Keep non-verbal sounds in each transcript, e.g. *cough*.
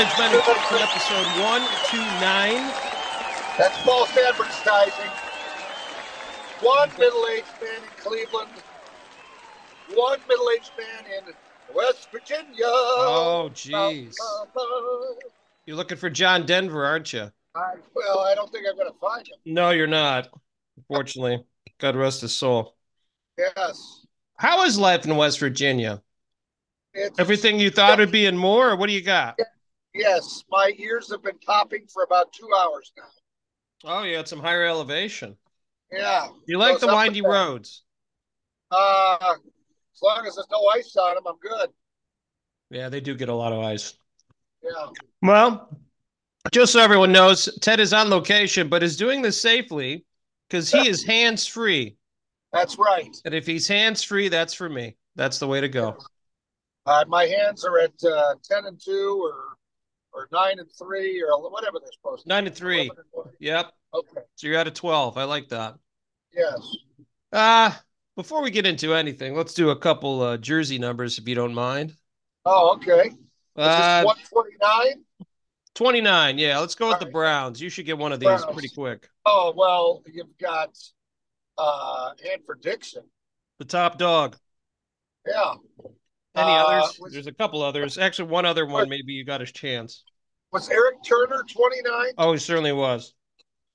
Middle-aged men Cleveland, episode one two nine. That's false advertising. One middle-aged man in Cleveland. One middle-aged man in West Virginia. Oh, jeez. You're looking for John Denver, aren't you? I, well, I don't think I'm going to find him. No, you're not. Unfortunately, God rest his soul. Yes. How is life in West Virginia? It's, Everything you thought it'd be and more, or what do you got? Yes, my ears have been popping for about two hours now. Oh, you had some higher elevation. Yeah. You like the windy roads. Uh, as long as there's no ice on them, I'm good. Yeah, they do get a lot of ice. Yeah. Well, just so everyone knows, Ted is on location, but is doing this safely because he is hands free. That's right. And if he's hands free, that's for me. That's the way to go. Uh, my hands are at uh, 10 and 2 or or 9 and 3 or whatever they're supposed to Nine and three. and. Yep. Okay. So you're at a 12. I like that. Yes. Uh, before we get into anything, let's do a couple uh, jersey numbers if you don't mind. Oh, okay. Uh, 149. 29. Yeah, let's go with the Browns. You should get one of these Browns. pretty quick. Oh, well, you've got uh Hanford Dixon. The top dog. Yeah. Any Uh, others? was- There's a couple others. Actually, one other one. Maybe you got a chance. Was Eric Turner 29? Oh, he certainly was.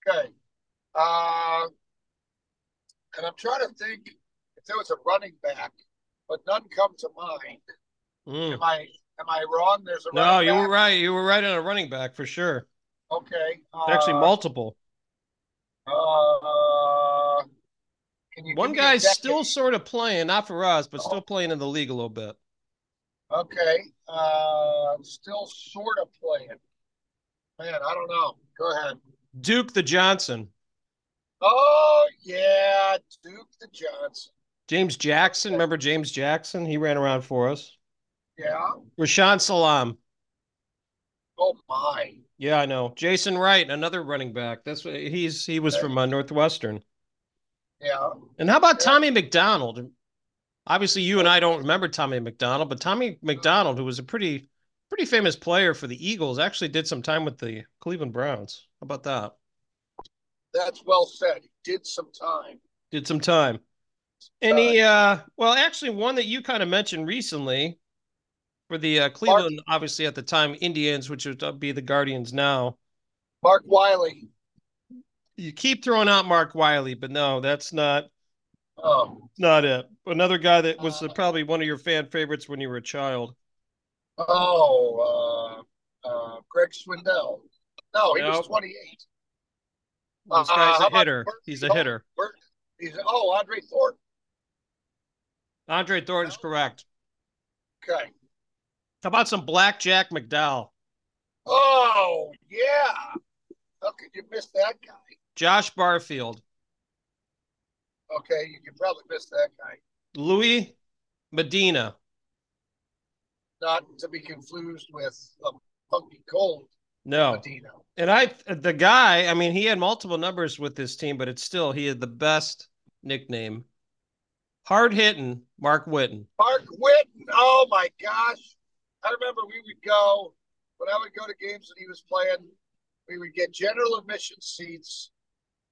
Okay. Uh, and I'm trying to think if there was a running back, but none come to mind. Mm. Am I am I wrong? There's a No, you back? were right. You were right on a running back for sure. Okay. Uh, Actually, multiple. Uh, can you One give me a guy's still sort of playing, not for us, but Oh. still playing in the league a little bit. Okay. Uh, still sort of playing. Man, I don't know. Go ahead. Duke the Johnson. Oh yeah, Duke the Johnson. James Jackson. Remember James Jackson? He ran around for us. Yeah. Rashaan Salaam. Oh my. Yeah, I know. Jason Wright, another running back. That's what he's he was from uh, Northwestern. Yeah. And how about Yeah. Tommy McDonald? Obviously, you and I don't remember Tommy McDonald, but Tommy McDonald, who was a pretty pretty famous player for the Eagles, actually did some time with the Cleveland Browns. How about that? That's well said. He did some time. Did some time. Any uh well, actually one that you kind of mentioned recently for the uh, Cleveland, obviously at the time Indians, which would uh, be the Guardians now. Mark Wiley. You keep throwing out Mark Wiley, but no, that's not Oh. not it. Another guy that was uh, probably one of your fan favorites when you were a child. Oh. Uh, uh, Greg Swindell. No, he No. was 28. This Uh, guy's a hitter. Bert He's a hitter. Bert- He's oh Andre Thornton. Andre Thornton's correct. Okay. How about some Blackjack McDowell? Oh yeah. How could you miss that guy? Josh Barfield, Okay, you can probably miss that guy. Louis Medina, Not to be confused with um, Funky Cold no, Medina. and I the guy. I mean, he had multiple numbers with this team, but it's still he had the best nickname. Hard hitting Mark Whiten. Mark Whiten. Oh my gosh. I remember we would go when I would go to games that he was playing, we would get general admission seats,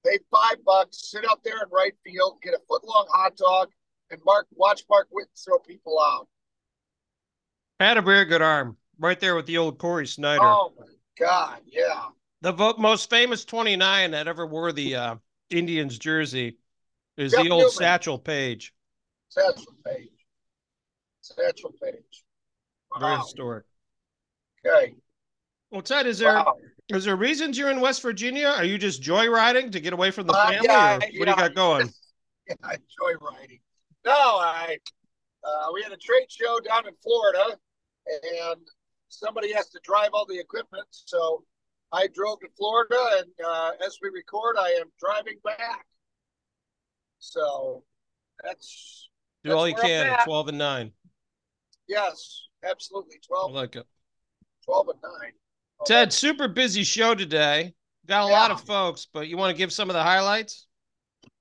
pay five bucks, sit out there in right field, get a foot long hot dog, and Mark watch Mark Whiten throw people out. Had a very good arm, right there with the old Cory Snyder. Oh my god, yeah. The vo- most famous 29 that ever wore the uh, Indians jersey is Jeff the old Newman. Satchel Paige. Satchel Paige. Satchel Paige. Very historic. Okay. Well, Ted, is there Wow. is there reasons you're in West Virginia? Are you just joyriding to get away from the Uh, family, yeah, or what do you got going? *laughs* Yeah, I enjoy riding. No, I uh, we had a trade show down in Florida, and somebody has to drive all the equipment. So I drove to Florida, and uh, as we record, I am driving back. So that's Do all you That's where I'm can. 12 and 9. yes, absolutely Twelve. I 12, like it. 12 and nine. Oh, Ted, super busy show today. Got a lot of folks, but you want to give some of the highlights?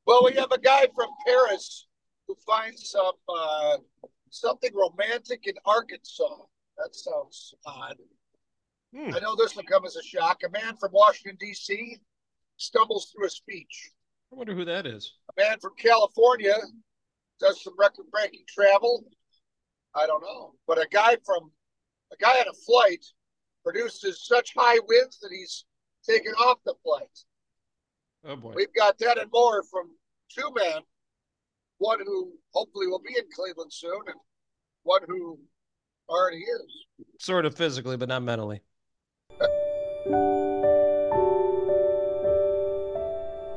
Well, we have a guy from Paris who finds some uh, something romantic in Arkansas. That sounds odd. Hmm. I know this will come as a shock. A man from Washington, D.C. stumbles through a speech. I wonder who that is. A man from California does some record breaking travel. I don't know. But a guy from a guy on a flight produces such high winds that he's taken off the flight. Oh boy. We've got that and more from two men. One who hopefully will be in Cleveland soon, and one who already is. Sort of physically, but not mentally.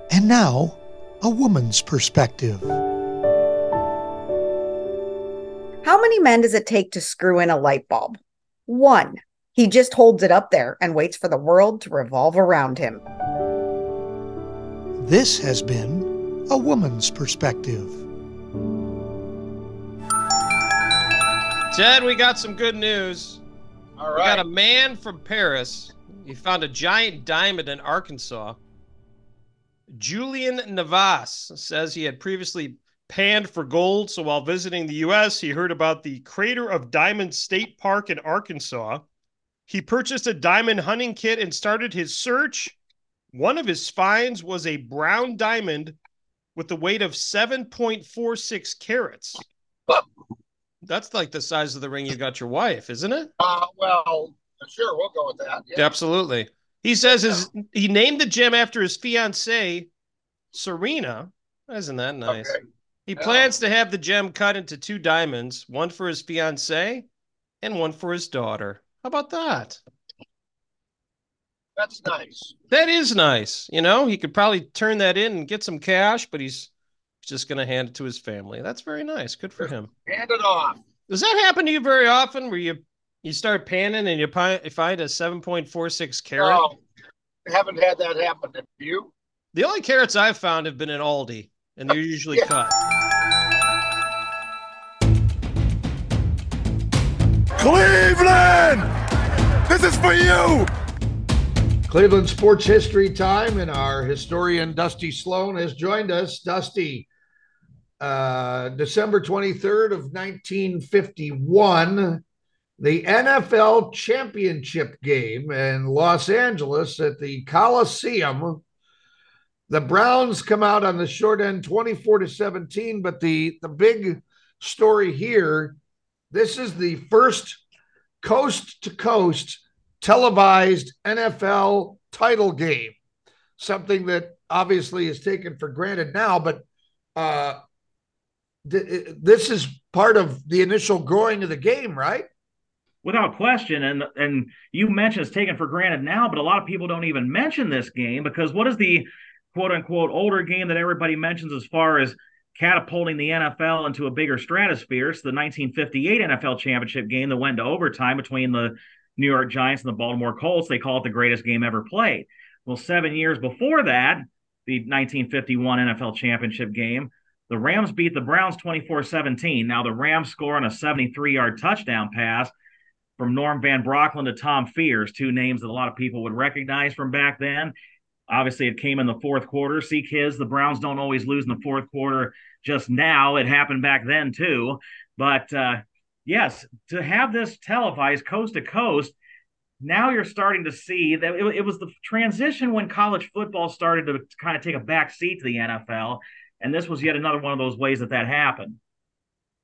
And now, a woman's perspective. How many men does it take to screw in a light bulb? One. He just holds it up there and waits for the world to revolve around him. This has been a woman's perspective. Ted, we got some good news. All right. We got a man from Paris. He found a giant diamond in Arkansas. Julien Navas says he had previously panned for gold. So while visiting the U.S., he heard about the Crater of Diamond State Park in Arkansas. He purchased a diamond hunting kit and started his search. One of his finds was a brown diamond with a weight of 7.46 carats. That's like the size of the ring you got your wife, isn't it? Uh, well, sure, we'll go with that. Yeah. Absolutely. He says his he named the gem after his fiancee, Serena. Isn't that nice? Okay. He yeah. plans to have the gem cut into two diamonds, one for his fiancee and one for his daughter. How about that? That's nice. That is nice. You know, he could probably turn that in and get some cash, but he's just going to hand it to his family. That's very nice. Good for him. Hand it off. Does that happen to you very often where you you start panning and you find a 7.46 carat? No, haven't had that happen. Have you? The only carrots I've found have been in Aldi, and they're usually yeah. cut. Cleveland! This is for you! Cleveland Sports History Time, and our historian Dusty Sloan has joined us. Dusty, uh, December 23rd of 1951, the NFL championship game in Los Angeles at the Coliseum. The Browns come out on the short end 24 to 17, but the, the big story here this is the first coast to coast televised NFL title game, something that obviously is taken for granted now, but uh, th- this is part of the initial growing of the game, right? Without question, and and you mentioned it's taken for granted now, but a lot of people don't even mention this game because what is the quote unquote older game that everybody mentions as far as catapulting the NFL into a bigger stratosphere? It's the 1958 NFL championship game that went to overtime between the New York Giants and the Baltimore Colts. They call it the greatest game ever played. Well, seven years before that, the 1951 NFL championship game, the Rams beat the Browns 24 17. Now, the Rams score on a 73 yard touchdown pass from Norm Van Brocklin to Tom Fears, two names that a lot of people would recognize from back then. Obviously, it came in the fourth quarter. See, kids, the Browns don't always lose in the fourth quarter just now. It happened back then, too. But uh, yes, to have this televised coast to coast, now you're starting to see that it, it, was the transition when college football started to kind of take a back seat to the NFL, and this was yet another one of those ways that that happened.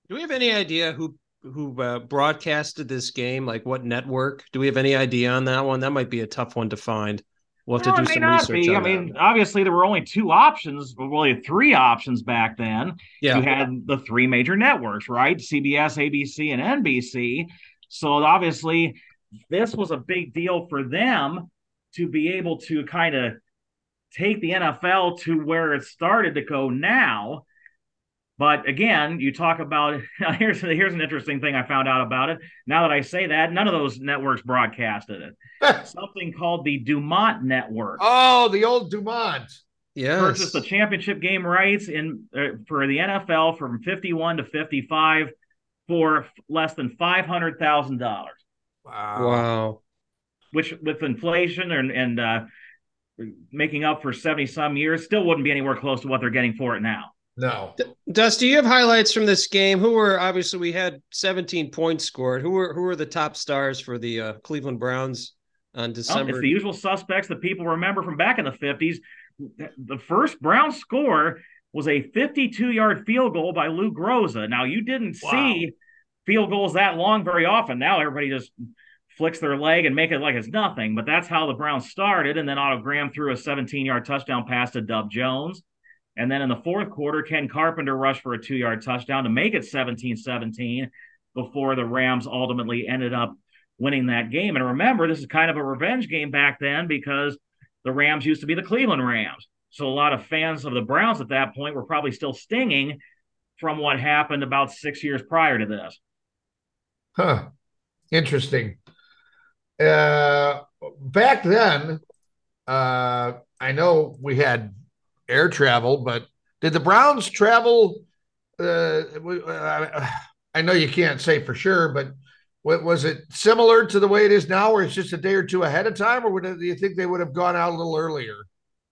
Do we have any idea who who uh, broadcasted this game? Like what network? Do we have any idea on that one? That might be a tough one to find. We'll have to do some research. I mean, obviously there were only two options, but really three options back then. Yeah. You had the three major networks, right? CBS, ABC, and NBC. So obviously this was a big deal for them to be able to kind of take the NFL to where it started to go now. But again, you talk about *laughs* here's here's an interesting thing I found out about it. Now that I say that, none of those networks broadcasted it. *laughs* Something called the DuMont Network. Oh, the old DuMont. Yeah. Purchased the championship game rights in uh, for the NFL from 51 to 55 for less than five hundred thousand dollars. Wow. Wow. Which with inflation and and uh, making up for 70 some years still wouldn't be anywhere close to what they're getting for it now. No. Dusty, you have highlights from this game. Who were obviously we had 17 points scored. Who were who were the top stars for the uh, Cleveland Browns on Oh, December. it's the usual suspects that people remember from back in the 50s. The first Brown score was a 52 yard field goal by Lou Groza. Now, you didn't Wow. see field goals that long very often. Now, everybody just flicks their leg and make it like it's nothing. But that's how the Browns started. And then Otto Graham threw a 17 yard touchdown pass to Dub Jones. And then in the fourth quarter, Ken Carpenter rushed for a two yard touchdown to make it 17 17 before the Rams ultimately ended up winning that game. And remember, this is kind of a revenge game back then because the Rams used to be the Cleveland Rams. So a lot of fans of the Browns at that point were probably still stinging from what happened about six years prior to this. Huh. Interesting. Uh, back then, uh, I know we had air travel, but did the Browns travel? Uh, uh, I know you can't say for sure, but wa- was it similar to the way it is now, where it's just a day or two ahead of time, or would it, do you think they would have gone out a little earlier?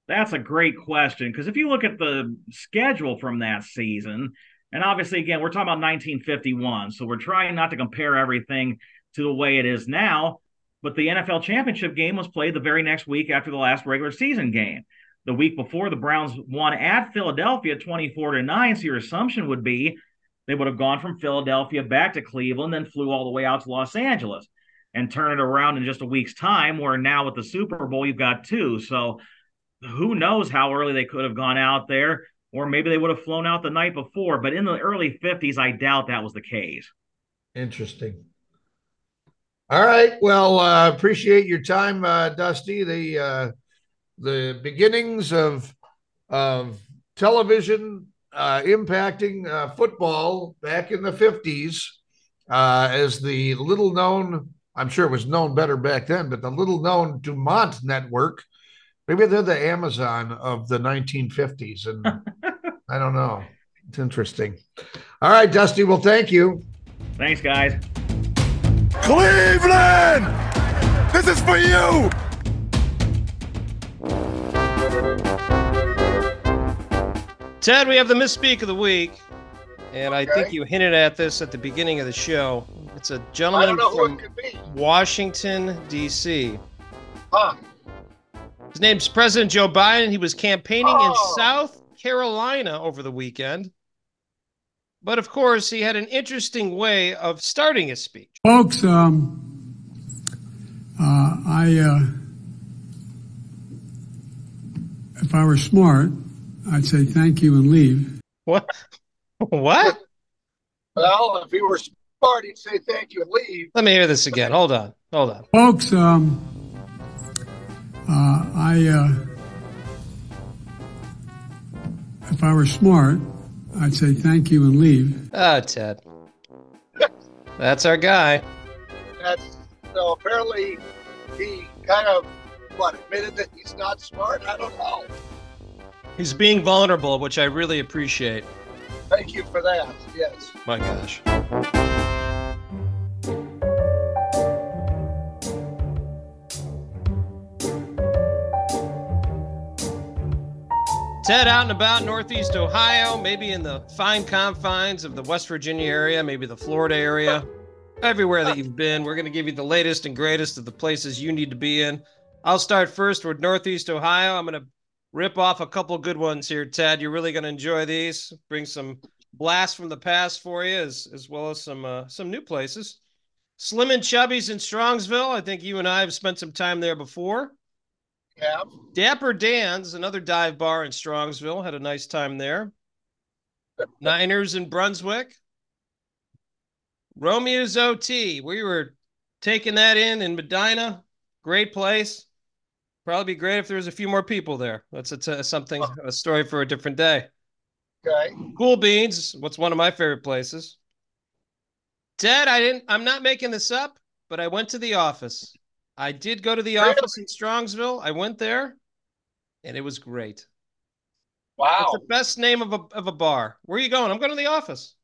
That's a great question because if you look at the schedule from that season, and obviously, again, we're talking about 1951, so we're trying not to compare everything to the way it is now. But the NFL championship game was played the very next week after the last regular season game. The week before, the Browns won at Philadelphia 24 to 9. So your assumption would be they would have gone from Philadelphia back to Cleveland, then flew all the way out to Los Angeles and turn it around in just a week's time. Where now with the Super Bowl, you've got two. So who knows how early they could have gone out there, or maybe they would have flown out the night before. But in the early 50s, I doubt that was the case. Interesting. All right. Well, uh, appreciate your time, uh, Dusty. The uh, the beginnings of of television uh, impacting uh, football back in the fifties, uh, as the little known, I'm sure it was known better back then, but the little known Dumont network. Maybe they're the Amazon of the 1950s, and *laughs* I don't know. It's interesting. All right, Dusty. Well, thank you. Thanks, guys. Cleveland! This is for you! Ted, we have the misspeak of the week, and I think you hinted at this at the beginning of the show. It's a gentleman don't know who from it could be. Washington, D.C. Huh. His name's President Joe Biden. He was campaigning Oh. in South Carolina over the weekend. But of course, he had an interesting way of starting his speech. Folks, um, uh, I, uh, if I were smart, I'd say thank you and leave. What? *laughs* What? Well, if he were smart, he'd say thank you and leave. Let me hear this again. Hold on. Hold on. Folks, um, uh, I, uh, if I were smart, I'd say thank you and leave. Ah, Ted. That's our guy. That's so apparently he kind of what admitted that he's not smart. I don't know. He's being vulnerable, which I really appreciate. Thank you for that. Yes. My gosh. Ted out and about Northeast Ohio, maybe in the fine confines of the West Virginia area, maybe the Florida area. Everywhere that you've been, we're going to give you the latest and greatest of the places you need to be in. I'll start first with Northeast Ohio. I'm going to rip off a couple good ones here, Ted. You're really going to enjoy these. Bring some blast from the past for you, as as well as some uh, some new places. Slim and Chubby's in Strongsville. I think you and I have spent some time there before. Yeah. Dapper Dan's, another dive bar in Strongsville, had a nice time there. Niners in Brunswick. Romeo's OT. We were taking that in in Medina. Great place. Probably be great if there was a few more people there. That's a something a story for a different day. Okay. Cool Beans. What's one of my favorite places? Ted, I didn't. I'm not making this up, but I went to the office. I did go to the Really? office in Strongsville. I went there, and it was great. Wow. It's the best name of a of a bar. Where are you going? I'm going to the office.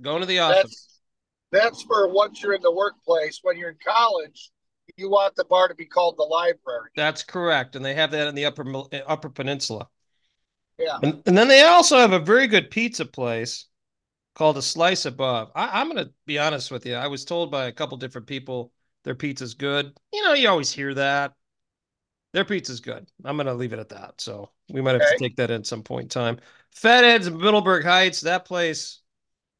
Going to the office. That's that's for once you're in the workplace. When you're in college, you want the bar to be called the library. That's correct, and they have that in the upper eh, Upper Peninsula. Yeah. And, and then they also have a very good pizza place called a Slice Above. I, I'm going to be honest with you. I was told by a couple different people Their pizza's good. You know, you always hear that. Their pizza's good. I'm going to leave it at that. So we might have Okay. to take that at some point in time. Fed Ed's Middleburg Heights, that place,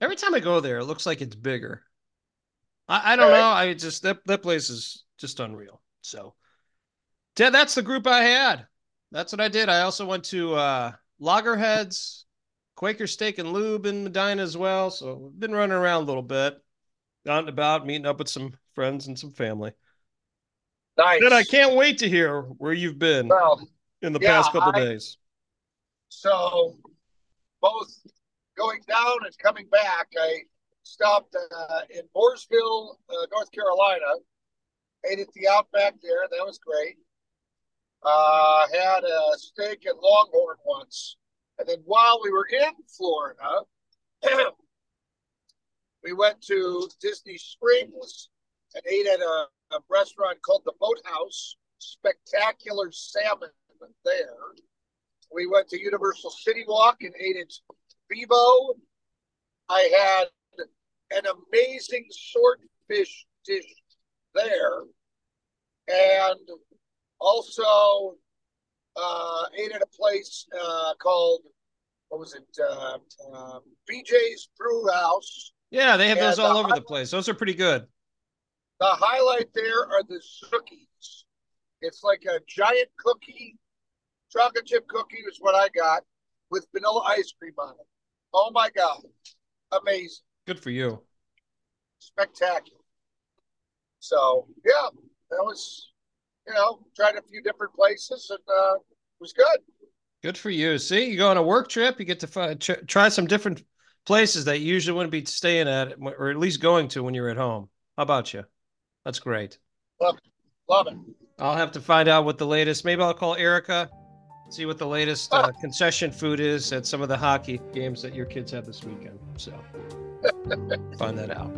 every time I go there, it looks like it's bigger. I, I don't know. I just, that, that place is just unreal. So, yeah, that's the group I had. That's what I did. I also went to uh, Loggerheads, Quaker Steak and Lube in Medina as well. So, I've been running around a little bit, out and about, meeting up with some friends and some family. Nice. Then I can't wait to hear where you've been Well, in the yeah, past couple I- days. so both going down and coming back, I stopped uh, in Mooresville, uh, North Carolina. Ate at the Outback there. That was great. Uh, had a steak at Longhorn once. And then while we were in Florida, *clears throat* we went to Disney Springs and ate at a, a restaurant called the Boathouse. Spectacular salmon there. We went to Universal City Walk and ate at Vivo. I had an amazing swordfish dish there. And also uh, ate at a place uh, called, what was it? Uh, uh, BJ's Brew House. Yeah, they have those all over the place. Those are pretty good. The highlight there are the cookies. It's like a giant cookie, chocolate chip cookie is what I got with vanilla ice cream on it. Oh my God. Amazing. Good for you. Spectacular. So, yeah, that was, you know, tried a few different places and uh, it was good. Good for you. See, you go on a work trip, you get to fi- ch- try some different places that you usually wouldn't be staying at, or at least going to when you're at home. How about you? That's great. Love it. Love it. I'll have to find out what the latest. Maybe I'll call Erica, see what the latest uh, concession food is at some of the hockey games that your kids have this weekend. So *laughs* find that out.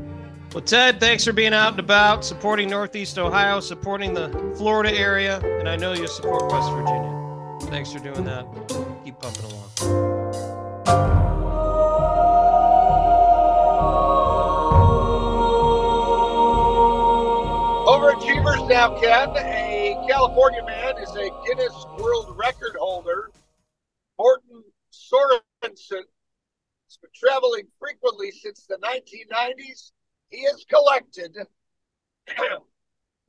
Well, Ted, thanks for being out and about, supporting Northeast Ohio, supporting the Florida area, and I know you support West Virginia. Thanks for doing that. Keep pumping along. Now, Ken. A California man is a Guinness World Record holder. Morton Sorensen has been traveling frequently since the 1990s. He has collected *clears throat*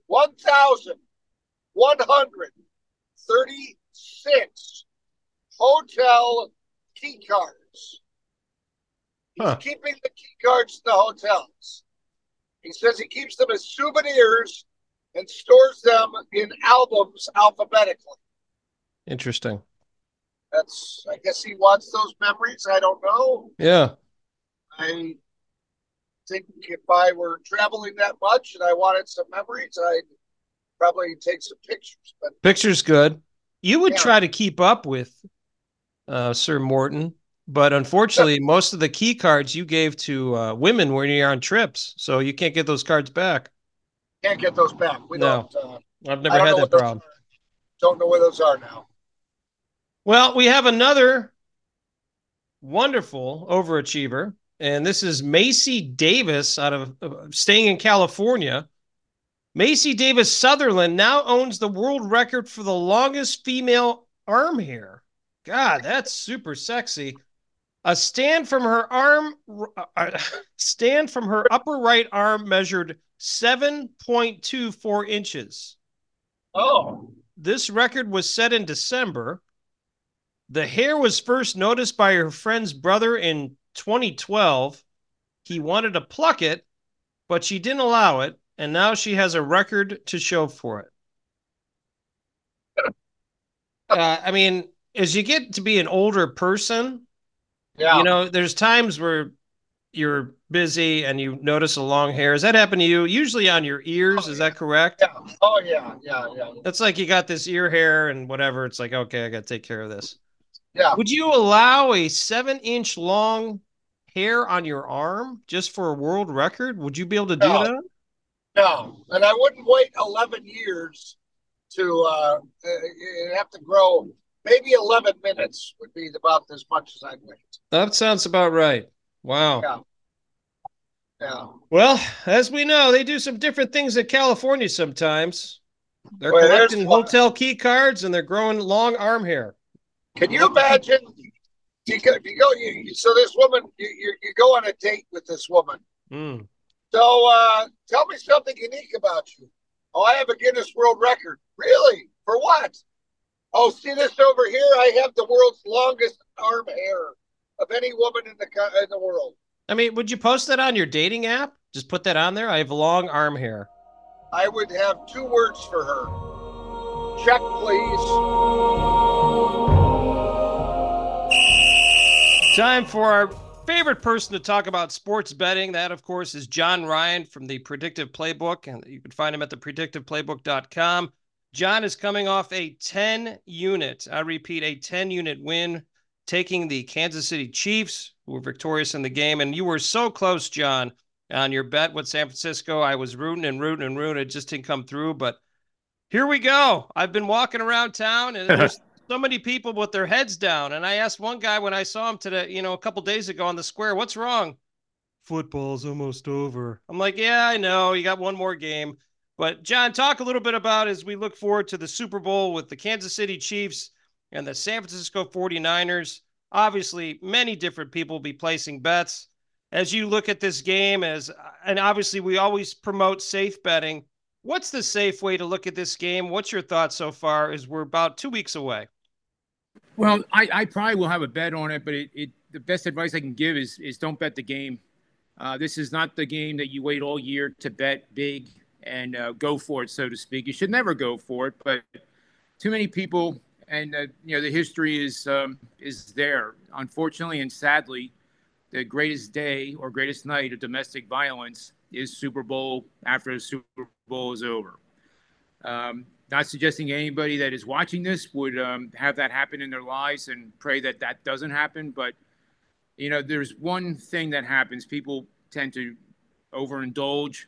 1,136 hotel key cards. He's Huh. keeping the key cards in the hotels. He says he keeps them as souvenirs and stores them in albums alphabetically. Interesting. That's, I guess he wants those memories. I don't know. Yeah. I think if I were traveling that much and I wanted some memories, I'd probably take some pictures. But Picture's good. You would Yeah. try to keep up with uh, Sir Morton, but unfortunately, most of the key cards you gave to uh, women when you're on trips, so you can't get those cards back. Can't get those back. We No. don't. Uh, I've never had that problem. Don't know where those are now. Well, we have another wonderful overachiever, and this is Macy Davis out of uh, staying in California. Macy Davis Sutherland now owns the world record for the longest female arm hair. God, that's super sexy. A stand from her arm, uh, *laughs* stand from her upper right arm measured 7.24 inches. Oh, This record was set in December. The hair was first noticed by her friend's brother in 2012. He wanted to pluck it, but she didn't allow it, and now she has a record to show for it. Uh, I mean, as you get to be an older person, yeah. you know, there's times where you're busy and you notice a long hair. Has that happened to you? Usually on your ears, is that correct? yeah. Oh, yeah. Yeah. Yeah. That's like you got this ear hair and whatever. It's like, okay, I got to take care of this. Yeah. Would you allow a seven inch long hair on your arm just for a world record? Would you be able to do No. that? No, and I wouldn't wait 11 years to uh, uh, have to grow. Maybe 11 minutes would be about as much as I'd wait. That sounds about right. Wow. Yeah. Yeah. Well, as we know, they do some different things in California sometimes. They're Well, collecting hotel key cards and they're growing long arm hair. Can you imagine? You go, you go you, so this woman, you, you, you go on a date with this woman. Mm. So uh, tell me something unique about you. Oh, I have a Guinness World Record. Really? For what? Oh, see this over here? I have the world's longest arm hair of any woman in the in the world. I mean, would you post that on your dating app? Just put that on there. I have long arm hair. I would have two words for her. Check, please. Time for our favorite person to talk about sports betting. That, of course, is John Ryan from the Predictive Playbook, and you can find him at the predictiveplaybook.com. John is coming off a 10 unit, I repeat, a 10 unit win, taking the Kansas City Chiefs, who were victorious in the game. And you were so close, John, on your bet with San Francisco. I was rooting and rooting and rooting. It just didn't come through. But here we go. I've been walking around town, and there's *laughs* so many people with their heads down. And I asked one guy when I saw him today, you know, a couple days ago on the square, what's wrong? Football's almost over. I'm like, yeah, I know. You got one more game. But John, talk a little bit about as we look forward to the Super Bowl with the Kansas City Chiefs and the San Francisco 49ers. Obviously, many different people will be placing bets. As you look at this game, as and obviously we always promote safe betting. What's the safe way to look at this game? What's your thoughts so far? As we're about two weeks away. Well, I, I probably will have a bet on it, but it, it the best advice I can give is is don't bet the game. Uh, this is not the game that you wait all year to bet big and uh, go for it, so to speak. You should never go for it, but too many people, and uh, you know the history is um, is there. Unfortunately and sadly, the greatest day or greatest night of domestic violence is Super Bowl after the Super Bowl is over. Um, not suggesting anybody that is watching this would um, have that happen in their lives and pray that that doesn't happen. But, you know, there's one thing that happens. People tend to overindulge,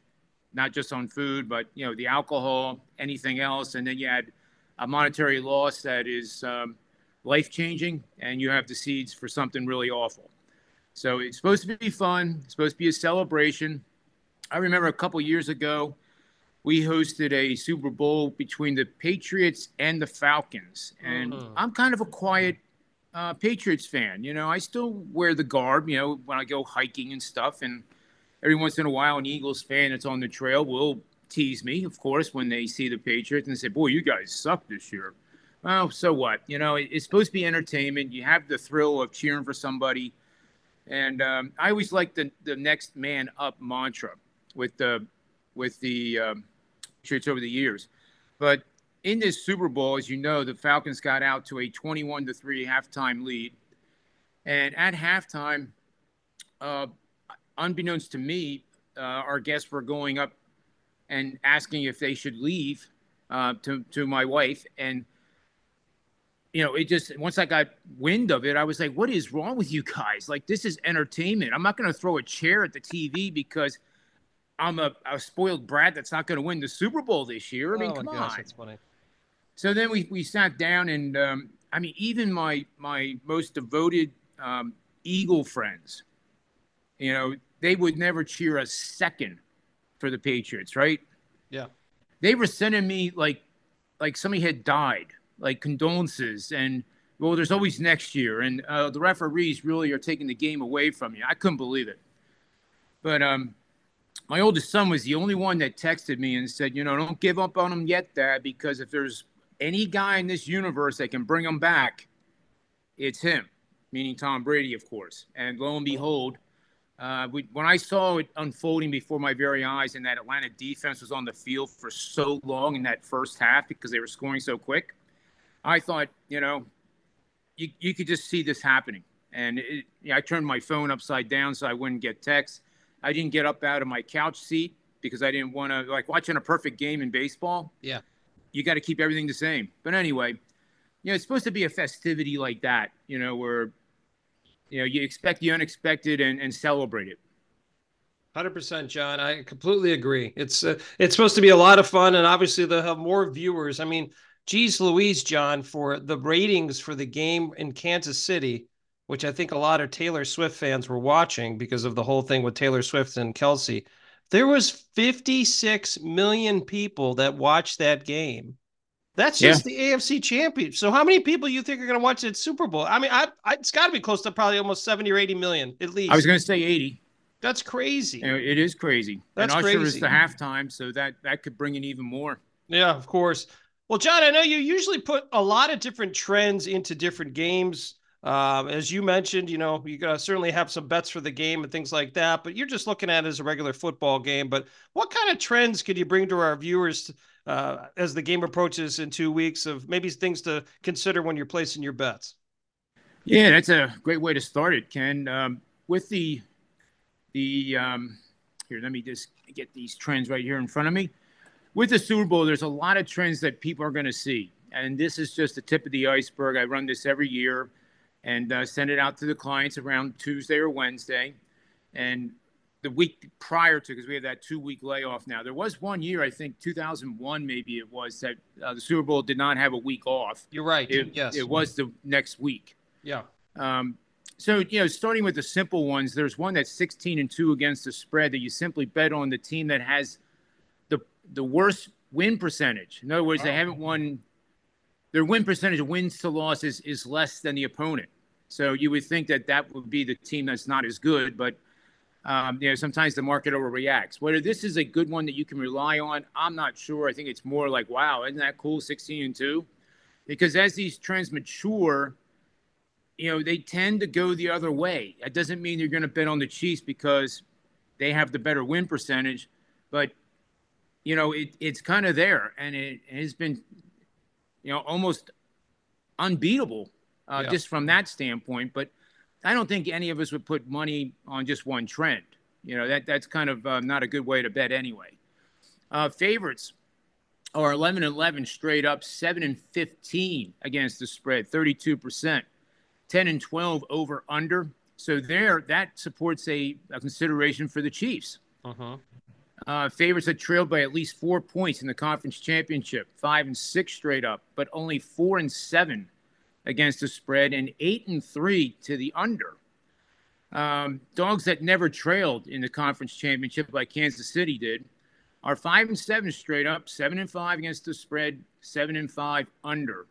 not just on food, but, you know, the alcohol, anything else. And then you add a monetary loss that is um, life changing, and you have the seeds for something really awful. So it's supposed to be fun, it's supposed to be a celebration. I remember a couple years ago, we hosted a Super Bowl between the Patriots and the Falcons. And Mhm. I'm kind of a quiet uh, Patriots fan. You know, I still wear the garb, you know, when I go hiking and stuff. And every once in a while, an Eagles fan that's on the trail will tease me, of course, when they see the Patriots and say, boy, you guys suck this year. Well, so what? You know, it's supposed to be entertainment. You have the thrill of cheering for somebody. And um, I always like the, the next man up mantra with the with the um, Patriots over the years. But in this Super Bowl, as you know, the Falcons got out to a 21 to 3 halftime lead. And at halftime, uh, unbeknownst to me, uh, our guests were going up and asking if they should leave uh, to, to my wife. And, you know, it just, once I got wind of it, I was like, what is wrong with you guys? Like, this is entertainment. I'm not going to throw a chair at the TV because I'm a, a spoiled brat that's not going to win the Super Bowl this year. I mean, oh come gosh, on. that's funny. So then we, we sat down and um, I mean, even my my most devoted um, Eagle friends, you know, they would never cheer a second for the Patriots, right? Yeah. They were sending me like like somebody had died, like condolences, and well, there's always next year, and uh, the referees really are taking the game away from you. I couldn't believe it. But um, my oldest son was the only one that texted me and said, you know, don't give up on him yet, Dad, because if there's any guy in this universe that can bring him back, it's him, meaning Tom Brady, of course. And lo and behold, uh, we, when I saw it unfolding before my very eyes, and that Atlanta defense was on the field for so long in that first half because they were scoring so quick, I thought, you know, you, you could just see this happening. And it, yeah, I turned my phone upside down so I wouldn't get texts. I didn't get up out of my couch seat because I didn't want to, like watching a perfect game in baseball. Yeah. You got to keep everything the same. But anyway, you know, it's supposed to be a festivity like that, you know, where, you know, you expect the unexpected and, and celebrate it. Hundred percent, John. I completely agree. It's uh, it's supposed to be a lot of fun, and obviously they'll have more viewers. I mean, geez, Louise, John, for the ratings for the game in Kansas City, which I think a lot of Taylor Swift fans were watching because of the whole thing with Taylor Swift and kelsey There was 56 million people that watched that game. That's just yeah. the AFC champion. So how many people you think are going to watch that Super Bowl? I mean, I, I it's got to be close to probably almost 70 or 80 million at least. I was going to say 80. That's crazy. It is crazy. That's and Usher crazy. is the halftime, so that that could bring in even more. Yeah, of course. Well, John, I know you usually put a lot of different trends into different games. Um, as you mentioned, you know, you gotta certainly have some bets for the game and things like that, but you're just looking at it as a regular football game. But what kind of trends could you bring to our viewers uh, as the game approaches in two weeks of maybe things to consider when you're placing your bets? Yeah, that's a great way to start it, Ken. Um, with the the um, here, let me just get these trends right here in front of me. With the Super Bowl, there's a lot of trends that people are going to see, and this is just the tip of the iceberg. I run this every year and uh, send it out to the clients around Tuesday or Wednesday. And the week prior to, because we have that two week layoff now, there was one year, I think 2001, maybe it was, that uh, the Super Bowl did not have a week off. You're right. It, yes. It was the next week. Yeah. Um, so, you know, starting with the simple ones, there's one that's 16 and 2 against the spread that you simply bet on the team that has the the worst win percentage. In other words, oh. they haven't won their win percentage wins to losses is less than the opponent. So you would think that that would be the team that's not as good, but um, you know sometimes the market overreacts. Whether this is a good one that you can rely on, I'm not sure. I think it's more like, wow, isn't that cool, 16 and two? Because as these trends mature, you know they tend to go the other way. That doesn't mean you're going to bet on the Chiefs because they have the better win percentage, but you know it, it's kind of there, and it has been you know, almost unbeatable uh, yeah. just from that standpoint. But I don't think any of us would put money on just one trend. You know, that that's kind of uh, not a good way to bet anyway. Uh, favorites are 11 and 11 straight up, 7 and 15 against the spread, 32%, 10 and 12 over under. So there, that supports a, a consideration for the Chiefs. Uh-huh. Uh, favorites that trailed by at least four points in the conference championship, five and six straight up, but only four and seven against the spread, and eight and three to the under. Um, dogs that never trailed in the conference championship, like Kansas City did, are five and seven straight up, seven and five against the spread, seven and five under.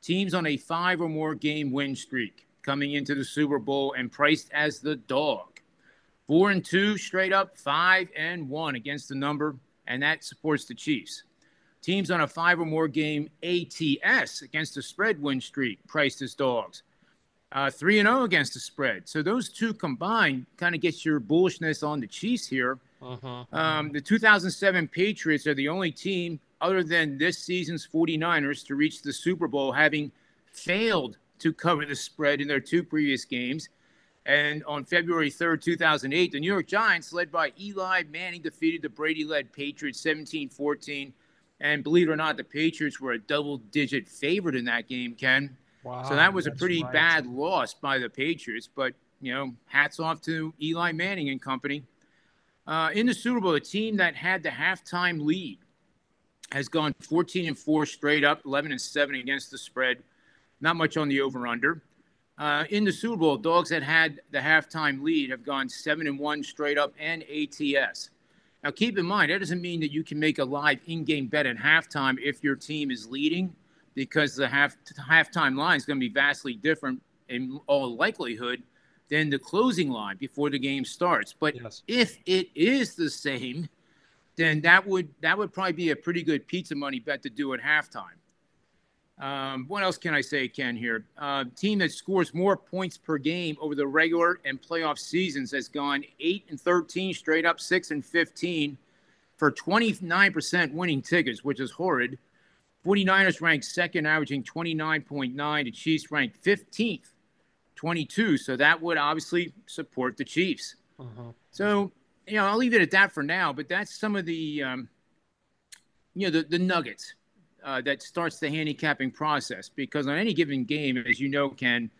Teams on a five or more game win streak coming into the Super Bowl and priced as the dog. Four and two straight up, five and one against the number, and that supports the Chiefs. Teams on a five or more game ATS against the spread win streak, priced as dogs. Uh, three and zero oh against the spread. So those two combined kind of gets your bullishness on the Chiefs here. Uh-huh. Um, the 2007 Patriots are the only team other than this season's 49ers to reach the Super Bowl, having failed to cover the spread in their two previous games. And on February 3rd, 2008, the New York Giants, led by Eli Manning, defeated the Brady led Patriots 17 14. And believe it or not, the Patriots were a double digit favorite in that game, Ken. Wow, so that was a pretty right. bad loss by the Patriots. But, you know, hats off to Eli Manning and company. Uh, in the Super Bowl, a team that had the halftime lead has gone 14 and 4 straight up, 11 and 7 against the spread. Not much on the over under. Uh, in the Super Bowl, dogs that had the halftime lead have gone seven and one straight up and ATS. Now, keep in mind that doesn't mean that you can make a live in-game bet at halftime if your team is leading, because the half halftime line is going to be vastly different in all likelihood than the closing line before the game starts. But yes. if it is the same, then that would that would probably be a pretty good pizza money bet to do at halftime. Um, what else can I say, Ken? Here, uh, team that scores more points per game over the regular and playoff seasons has gone eight and thirteen straight up, six and fifteen for twenty nine percent winning tickets, which is horrid. 49ers ranked second, averaging 29.9. The Chiefs ranked 15th, 22. So that would obviously support the Chiefs. Uh-huh. So, you know, I'll leave it at that for now. But that's some of the, um, you know, the, the nuggets uh, that starts the handicapping process because on any given game, as you know, Ken,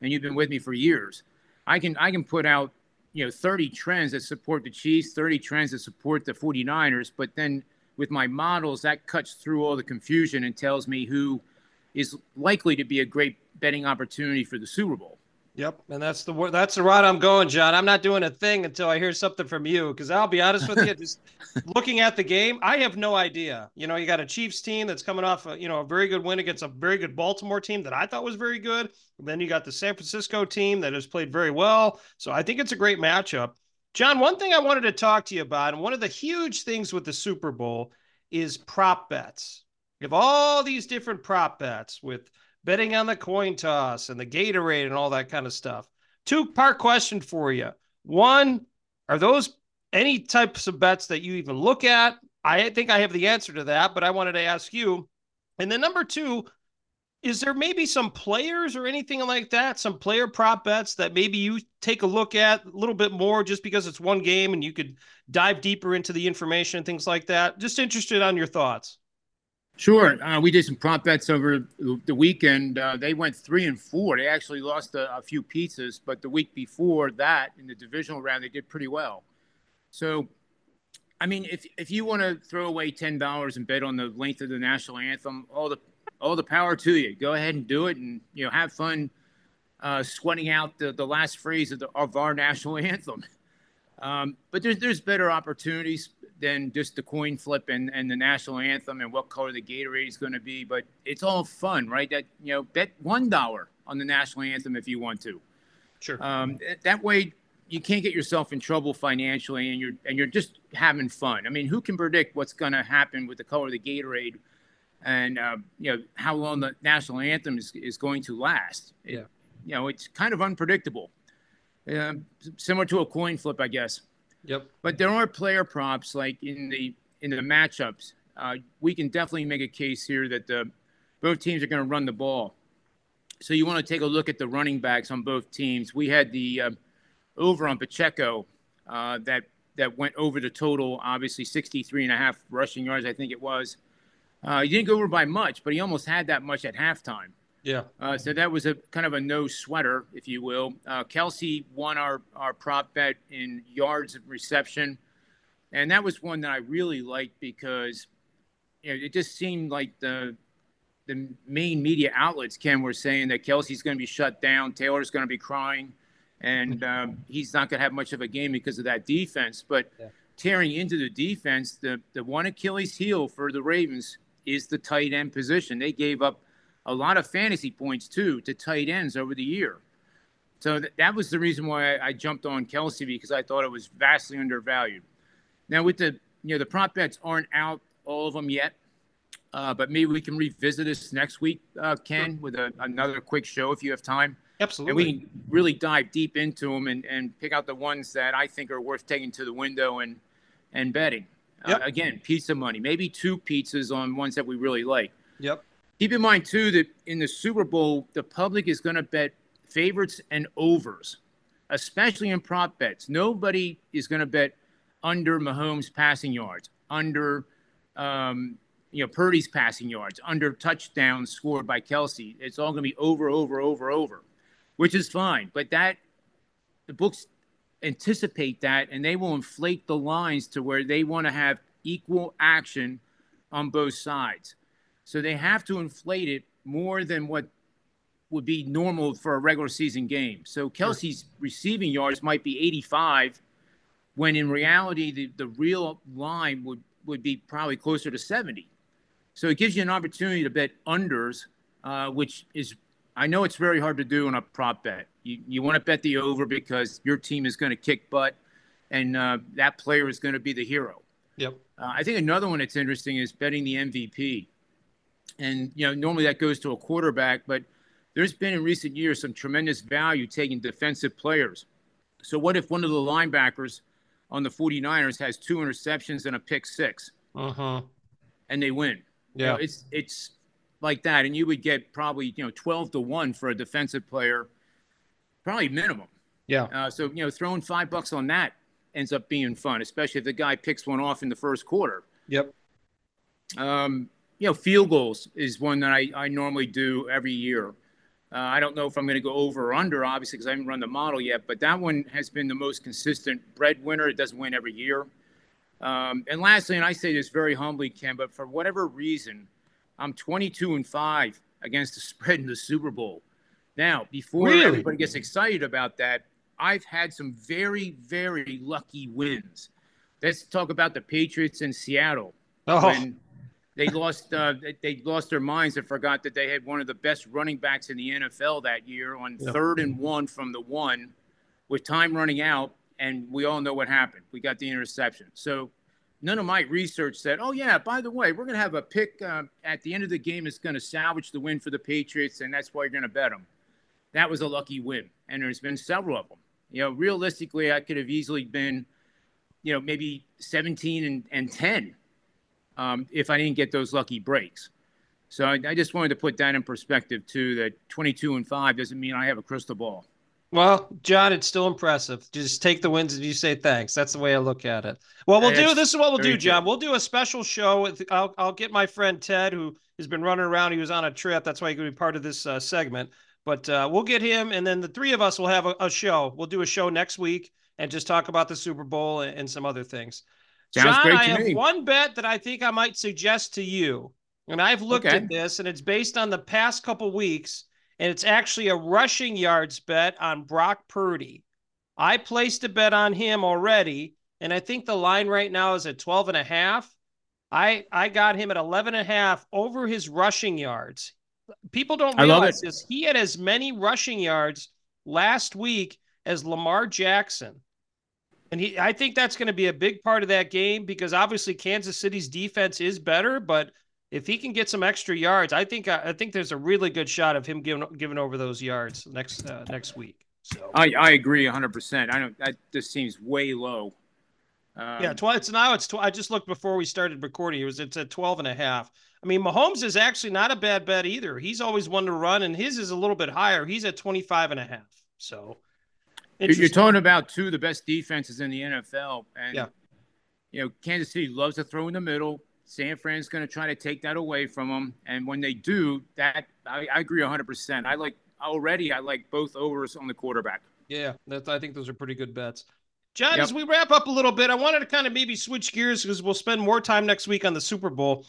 and you've been with me for years, I can I can put out you know 30 trends that support the Chiefs, 30 trends that support the 49ers, but then with my models that cuts through all the confusion and tells me who is likely to be a great betting opportunity for the Super Bowl. Yep, and that's the that's the route I'm going, John. I'm not doing a thing until I hear something from you. Because I'll be honest with you, *laughs* just looking at the game, I have no idea. You know, you got a Chiefs team that's coming off, a, you know, a very good win against a very good Baltimore team that I thought was very good. then you got the San Francisco team that has played very well. So I think it's a great matchup. John, one thing I wanted to talk to you about, and one of the huge things with the Super Bowl is prop bets. You have all these different prop bets with betting on the coin toss and the Gatorade and all that kind of stuff. Two part question for you. One, are those any types of bets that you even look at? I think I have the answer to that, but I wanted to ask you. And then number two, is there maybe some players or anything like that, some player prop bets that maybe you take a look at a little bit more just because it's one game and you could dive deeper into the information and things like that? Just interested on your thoughts. Sure. Uh, we did some prop bets over the weekend. Uh, they went three and four. They actually lost a, a, few pizzas, but the week before that, in the divisional round, they did pretty well. So, I mean, if if you want to throw away ten dollars and bet on the length of the national anthem, all the all the power to you. Go ahead and do it, and you know, have fun uh, sweating out the, the last phrase of, the, of our national *laughs* anthem. Um, but there's there's better opportunities than just the coin flip and, and the national anthem and what color the Gatorade is going to be. But it's all fun, right? That you know, bet one dollar on the national anthem if you want to. Sure. Um, that way, you can't get yourself in trouble financially, and you're and you're just having fun. I mean, who can predict what's going to happen with the color of the Gatorade, and uh, you know how long the national anthem is, is going to last? It, yeah. You know, it's kind of unpredictable. Uh, similar to a coin flip, I guess. Yep. But there are player props like in the in the matchups. Uh, we can definitely make a case here that the both teams are going to run the ball. So you want to take a look at the running backs on both teams. We had the uh, over on Pacheco uh, that that went over the total, obviously 63 and a half rushing yards, I think it was. Uh, he didn't go over by much, but he almost had that much at halftime. Yeah. Uh, so that was a kind of a no sweater, if you will. Uh, Kelce won our, our prop bet in yards of reception. And that was one that I really liked because you know, it just seemed like the the main media outlets, Ken, were saying that Kelce's going to be shut down, Taylor's going to be crying, and um, he's not going to have much of a game because of that defense. But yeah. tearing into the defense, the, the one Achilles heel for the Ravens is the tight end position. They gave up a lot of fantasy points too to tight ends over the year. So th- that was the reason why I, I, jumped on Kelce because I thought it was vastly undervalued. Now with the you know the prop bets aren't out all of them yet, uh, but maybe we can revisit this next week, uh, Ken, with a, another quick show if you have time. Absolutely. And we can really dive deep into them and, and pick out the ones that I think are worth taking to the window and and betting. Uh, yep. Uh, again, pizza money, maybe two pizzas on ones that we really like. Yep. Keep in mind too that in the Super Bowl, the public is going to bet favorites and overs, especially in prop bets. Nobody is going to bet under Mahomes' passing yards, under um, you know Purdy's passing yards, under touchdowns scored by Kelce. It's all going to be over, over, over, over, which is fine. But that the books anticipate that, and they will inflate the lines to where they want to have equal action on both sides. So they have to inflate it more than what would be normal for a regular season game. So Kelce's sure. receiving yards might be 85, when in reality the, the real line would, would be probably closer to 70. So it gives you an opportunity to bet unders, uh, which is I know it's very hard to do on a prop bet. You you want to bet the over because your team is going to kick butt, and uh, that player is going to be the hero. Yep. Uh, I think another one that's interesting is betting the MVP and you know normally that goes to a quarterback, but there's been in recent years some tremendous value taking defensive players. So what if one of the linebackers on the 49ers has two interceptions and a pick six? Uh-huh. And they win. Yeah. You know, it's it's like that. And you would get probably, you know, 12 to 1 for a defensive player, probably minimum. Yeah. Uh, so, you know, throwing five bucks on that ends up being fun, especially if the guy picks one off in the first quarter. Yep. Um, you know, field goals is one that I, I normally do every year. Uh, I don't know if I'm going to go over or under, obviously, because I haven't run the model yet, but that one has been the most consistent breadwinner. It doesn't win every year. Um, and lastly, and I say this very humbly, Ken, but for whatever reason, I'm 22 and 5 against the *laughs* spread in the Super Bowl. Now, before Really? everybody gets excited about that, I've had some very, very lucky wins. Let's talk about the Patriots in Seattle Oh, when they lost uh, they- they lost their minds and forgot that they had one of the best running backs in the NFL that year on Yeah. third and one from the one with time running out and we all know what happened. We got the interception. So none of my research said oh yeah by the way we're going to have a pick uh, at the end of the game It's going to salvage the win for the patriots and that's why you're going to bet them that was a lucky win and there's been several of them you know realistically i could have easily been you know maybe 17 and, and 10 um, if I didn't get those lucky breaks. So I, I just wanted to put that in perspective too. That 22 and five doesn't mean I have a crystal ball. well, John, it's still impressive. Just take the wins and you say thanks. That's the way I look at it. Well, we'll do this is what we'll do, John. We'll do a special show. With, I'll I'll get my friend Ted, who has been running around. He was on a trip. That's why he could be part of this uh, segment. But uh, we'll get him, and then the three of us will have a, a show. We'll do a show next week and just talk about the Super Bowl and, and some other things. Sounds John, I have me. one bet that I think I might suggest to you. And I've looked Okay. at this, and it's based on the past couple weeks, and it's actually a rushing yards bet on Brock Purdy. I placed a bet on him already, and I think the line right now is at 12 and a half. I I got him at 11 and a half over his rushing yards. People don't realize this. He had as many rushing yards last week as Lamar Jackson. And he, I think that's going to be a big part of that game because obviously Kansas City's defense is better, but if he can get some extra yards, I think I think there's a really good shot of him giving giving over those yards next uh, next week. So I, I agree 100. percent I don't. That just seems way low. Um, yeah, tw- it's now it's tw- I just looked before we started recording. It was it's at 12 and a half. I mean, Mahomes is actually not a bad bet either. He's always one to run, and his is a little bit higher. He's at 25 and a half. So You're- You're talking about two of the best defenses in the NFL, and Yeah. you know Kansas City loves to throw in the middle. San Fran's going to try to take that away from them, and when they do, that I, I agree 100. percent I like already. I like both overs on the quarterback. Yeah, that I think those are pretty good bets. John, Yep. as we wrap up a little bit, I wanted to kind of maybe switch gears because we'll spend more time next week on the Super Bowl.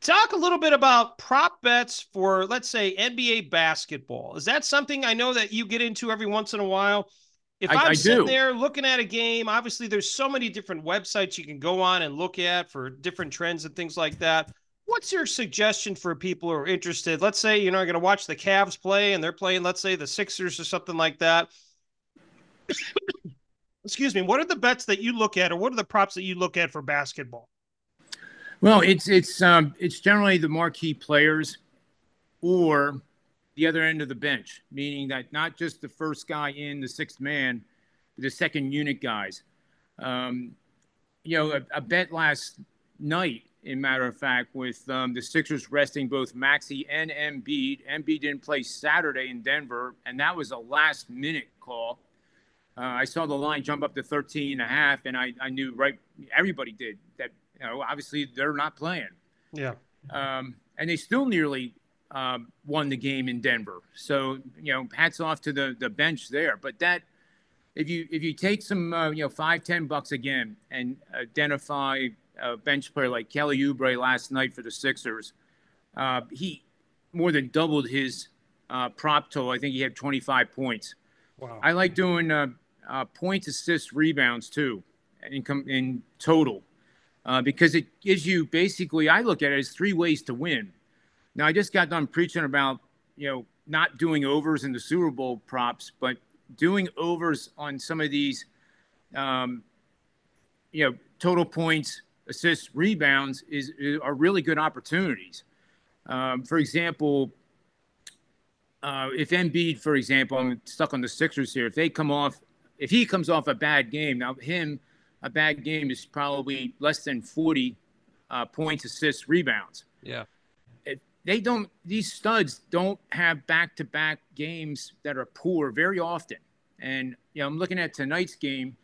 Talk a little bit about prop bets for, let's say, NBA basketball. Is that something I know that you get into every once in a while? If I- I'm I sitting do. there looking at a game, obviously there's so many different websites you can go on and look at for different trends and things like that. What's your suggestion for people who are interested? Let's say, you know, you're going to watch the Cavs play and they're playing, let's say, the Sixers or something like that *coughs* excuse me, what are the bets that you look at, or what are the props that you look at for basketball? Well, it's it's um, it's generally the marquee players, or the other end of the bench, meaning that not just the first guy in, the sixth man, but the second unit guys. Um, you know, a, a bet last night, in matter of fact, with um, the Sixers resting both Maxey and Embiid. Embiid didn't play Saturday in Denver, and that was a last minute call. Uh, I saw the line jump up to 13 and a half, and I, I knew right, everybody did that. You know, obviously they're not playing Yeah. um, and they still nearly um, won the game in Denver. So you know, hats off to the the bench there. But that, if you if you take some uh, you know five ten bucks again and identify a bench player like Kelly Oubre last night for the Sixers, uh, he more than doubled his uh, prop total. I think he had 25 points. Wow. I like doing uh, uh, points, assists, rebounds too, in in total, uh, because it gives you basically. I look at it as three ways to win. Now I just got done preaching about you know not doing overs in the Super Bowl props, but doing overs on some of these, um, you know, total points, assists, rebounds is, is are really good opportunities. Um, for example, uh, if Embiid, for example, I'm stuck on the Sixers here. If they come off, if he comes off a bad game, now him, a bad game is probably less than 40 uh, points, assists, rebounds. Yeah. They don't, these studs don't have back-to-back games that are poor very often. And you know, I'm looking at tonight's game,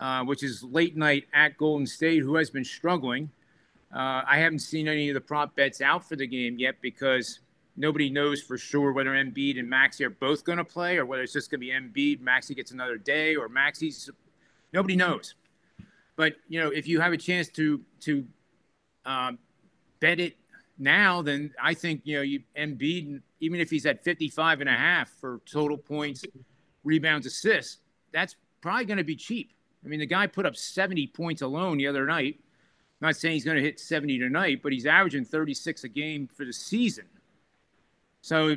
uh, which is late night at Golden State, who has been struggling. Uh, I haven't seen any of the prop bets out for the game yet because nobody knows for sure whether Embiid and Maxey are both going to play or whether it's just going to be Embiid, Maxey gets another day, or Maxey's. Nobody knows. But you know, if you have a chance to to um, bet it now, then I think, you know, you Embiid, even if he's at 55 and a half for total points, rebounds, assists, that's probably going to be cheap. I mean, the guy put up 70 points alone the other night. I'm not saying he's going to hit 70 tonight, but he's averaging 36 a game for the season. So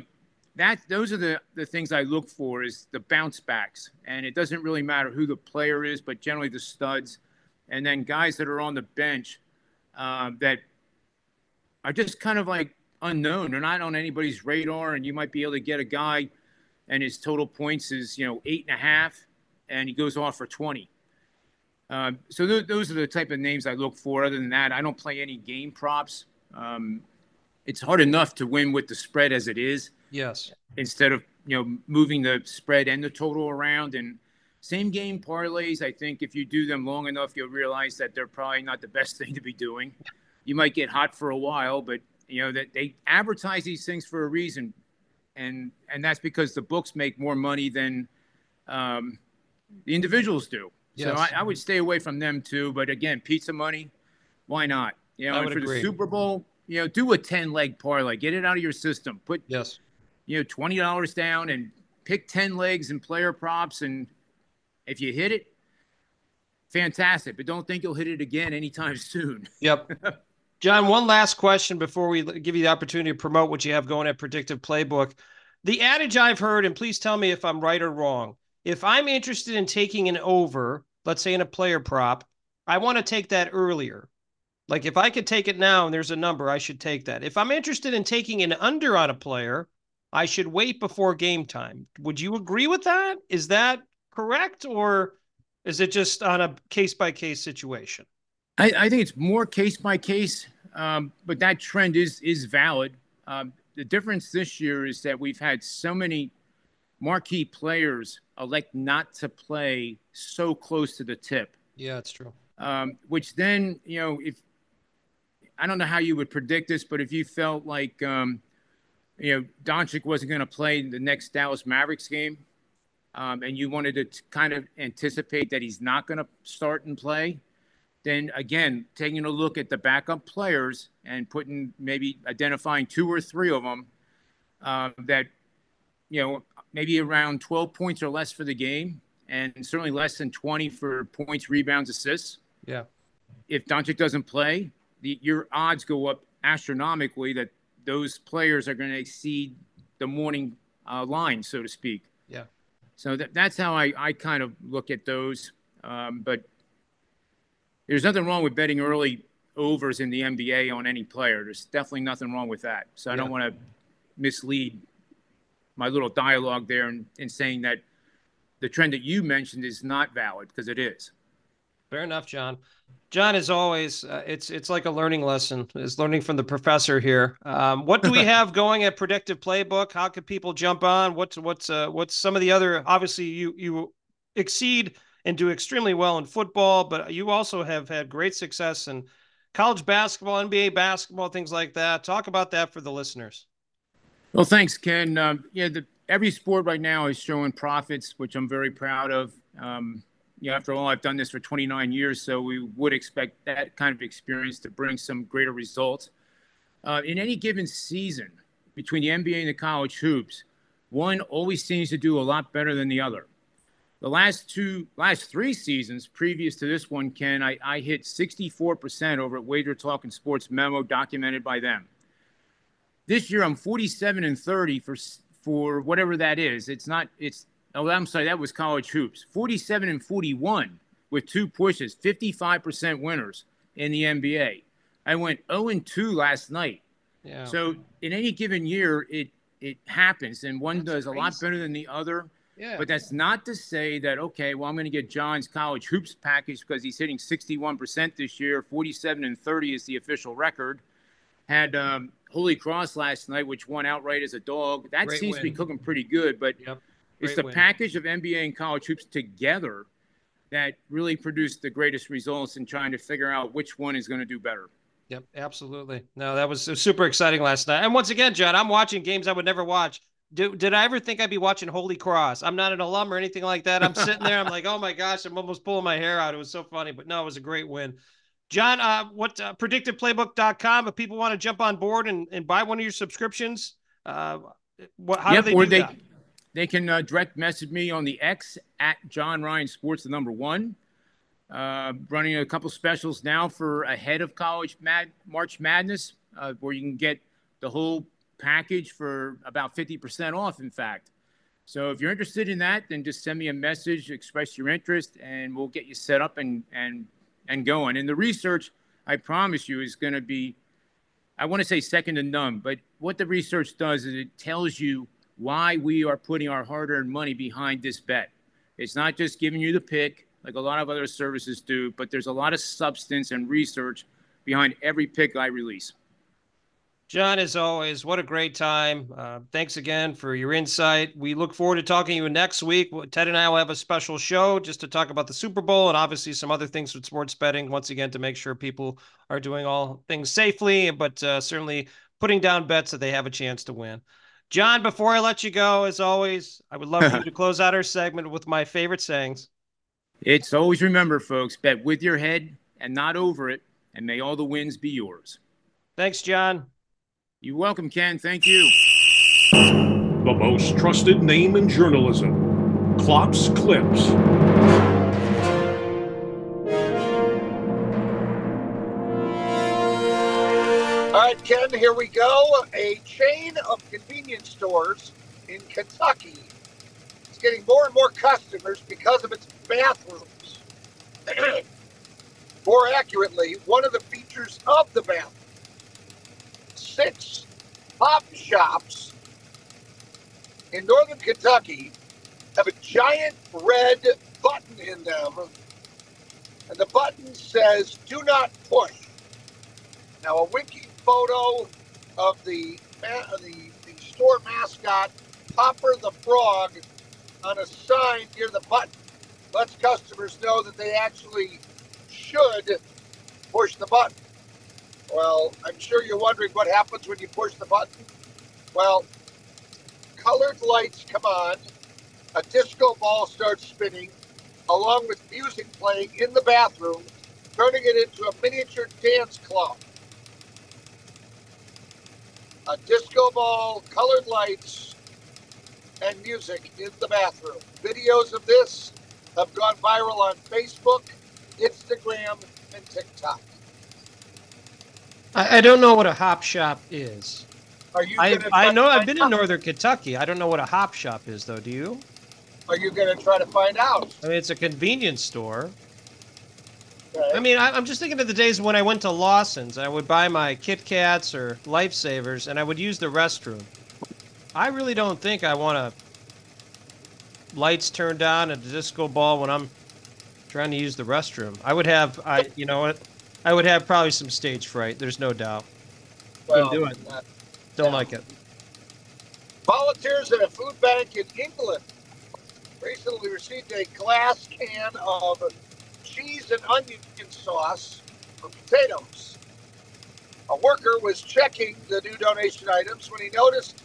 that those are the the things I look for is the bounce backs, and it doesn't really matter who the player is, but generally the studs, and then guys that are on the bench uh, that are just kind of like unknown. They're not on anybody's radar, and you might be able to get a guy, and his total points is you know eight and a half, and he goes off for twenty. Uh, so th- those are the type of names I look for. Other than that, I don't play any game props. Um, it's hard enough to win with the spread as it is. Yes. Instead of you know moving the spread and the total around and same game parlays, I think if you do them long enough, you'll realize that they're probably not the best *laughs* thing to be doing. You might get hot for a while, but you know that they advertise these things for a reason, and and that's because the books make more money than um, the individuals do. Yes. So I, I would stay away from them too. But again, pizza money, why not? You know, I and would for agree. the Super Bowl, you know, do a ten leg parlay, get it out of your system. Put Yes. you know twenty dollars down and pick ten legs and player props, and if you hit it, fantastic. But don't think you'll hit it again anytime *laughs* soon. Yep. John, one last question before we give you the opportunity to promote what you have going at Predictive Playbook. The adage I've heard, and please tell me if I'm right or wrong. If I'm interested in taking an over, let's say in a player prop, I want to take that earlier. Like if I could take it now and there's a number, I should take that. If I'm interested in taking an under on a player, I should wait before game time. Would you agree with that? Is that correct? Or is it just on a case by case situation? I, I think it's more case by case, um, but that trend is is valid. Um, the difference this year is that we've had so many marquee players elect not to play so close to the tip, Yeah, it's true. um, which then you know if I don't know how you would predict this, but if you felt like um, you know Doncic wasn't going to play the next Dallas Mavericks game, um, and you wanted to t- kind of anticipate that he's not going to start and play, then again, taking a look at the backup players and putting maybe identifying two or three of them uh, that, you know, maybe around 12 points or less for the game, and certainly less than 20 for points, rebounds, assists. Yeah. If Doncic doesn't play, the, your odds go up astronomically that those players are going to exceed the morning uh, line, so to speak. Yeah. So that, that's how I, I kind of look at those. Um, but there's nothing wrong with betting early overs in the NBA on any player. There's definitely nothing wrong with that. So I don't want to mislead my little dialogue there in, in saying that the trend that you mentioned is not valid because it is. Fair enough, John. John, as always, uh, it's it's like a learning lesson. Is learning from the professor here. Um, what do we *laughs* have going at Predictive Playbook? How can people jump on? What's what's uh, what's some of the other? Obviously, you you exceed and do extremely well in football, but you also have had great success in college basketball, NBA basketball, things like that. Talk about that for the listeners. Well, thanks, Ken. Um, yeah, the, every sport right now is showing profits, which I'm very proud of. Um, you know, after all, I've done this for 29 years, so we would expect that kind of experience to bring some greater results. Uh, in any given season, between the NBA and the college hoops, one always seems to do a lot better than the other. The last two, last three seasons previous to this one, Ken, I, I hit 64% over at Wager Talk and Sports Memo, documented by them. This year, I'm 47 and 30 for for whatever that is. It's not. It's. Oh, I'm sorry. That was college hoops. 47 and 41 with two pushes, 55% winners in the NBA. I went 0 and 2 last night. Yeah. So in any given year, it it happens, and one does a lot better than the other. Yeah. But that's not to say that okay, well, I'm going to get John's college hoops package because he's hitting 61% this year. 47 and 30 is the official record. Had um, Holy Cross last night, which won outright as a dog. That Great seems to be cooking pretty good. But Yep. it's the win. package of NBA and college hoops together that really produced the greatest results in trying to figure out which one is going to do better. Yep, absolutely. No, that was super exciting last night. And once again, John, I'm watching games I would never watch. Did, did I ever think I'd be watching Holy Cross? I'm not an alum or anything like that. I'm sitting there. I'm like, oh my gosh, I'm almost pulling my hair out. It was so funny, but no, it was a great win. John, uh, what uh, predictiveplaybook.com if people want to jump on board and, and buy one of your subscriptions, uh, what, how yep, do they or do they, that? They can uh, direct message me on the X at John Ryan Sports, the number one. Uh, running a couple specials now for ahead of college mad March Madness, uh, where you can get the whole package for about 50% off, in fact. So if you're interested in that, then just send me a message, express your interest, and we'll get you set up and and and going. And the research, I promise you, is going to be, I want to say second to none. But what the research does is it tells you why we are putting our hard-earned money behind this bet. It's not just giving you the pick like a lot of other services do, but there's a lot of substance and research behind every pick I release. John, as always, what a great time. Uh, thanks again for your insight. We look forward to talking to you next week. Ted and I will have a special show just to talk about the Super Bowl and obviously some other things with sports betting, once again, to make sure people are doing all things safely, but uh, certainly putting down bets that they have a chance to win. John, before I let you go, as always, I would love for you to *laughs* close out our segment with my favorite sayings. It's always remember, folks, bet with your head and not over it, and may all the wins be yours. Thanks, John. You're welcome, Ken. Thank you. The most trusted name in journalism, Klopp's Clips. All right, Ken, here we go. A chain of convenience stores in Kentucky is getting more and more customers because of its bathrooms. *clears throat* more accurately, one of the features of the bathroom. Six pop shops in northern Kentucky have a giant red button in them, and the button says, Do not push. Now, a winking photo of the, the, the store mascot, Popper the Frog, on a sign near the button lets customers know that they actually should push the button. Well, I'm sure you're wondering what happens when you push the button. Well, colored lights come on, a disco ball starts spinning, along with music playing in the bathroom, turning it into a miniature dance club. A disco ball, colored lights, and music in the bathroom. Videos of this have gone viral on Facebook, Instagram, and TikTok. I, I don't know what a hop shop is. Are you? I I know I've been in northern Kentucky. I don't know what a hop shop is though. Do you? Are you going to try to find out? I mean, it's a convenience store. I mean, I, I'm just thinking of the days when I went to Lawson's. I would buy my Kit Kats or Lifesavers, and I would use the restroom. I really don't think I want to lights turned on and a disco ball when I'm trying to use the restroom. I would have, I you know what, I would have probably some stage fright. There's no doubt. Well, do it. uh, Don't Yeah. like it. Volunteers at a food bank in England recently received a glass can of cheese and onion sauce for potatoes. A worker was checking the new donation items when he noticed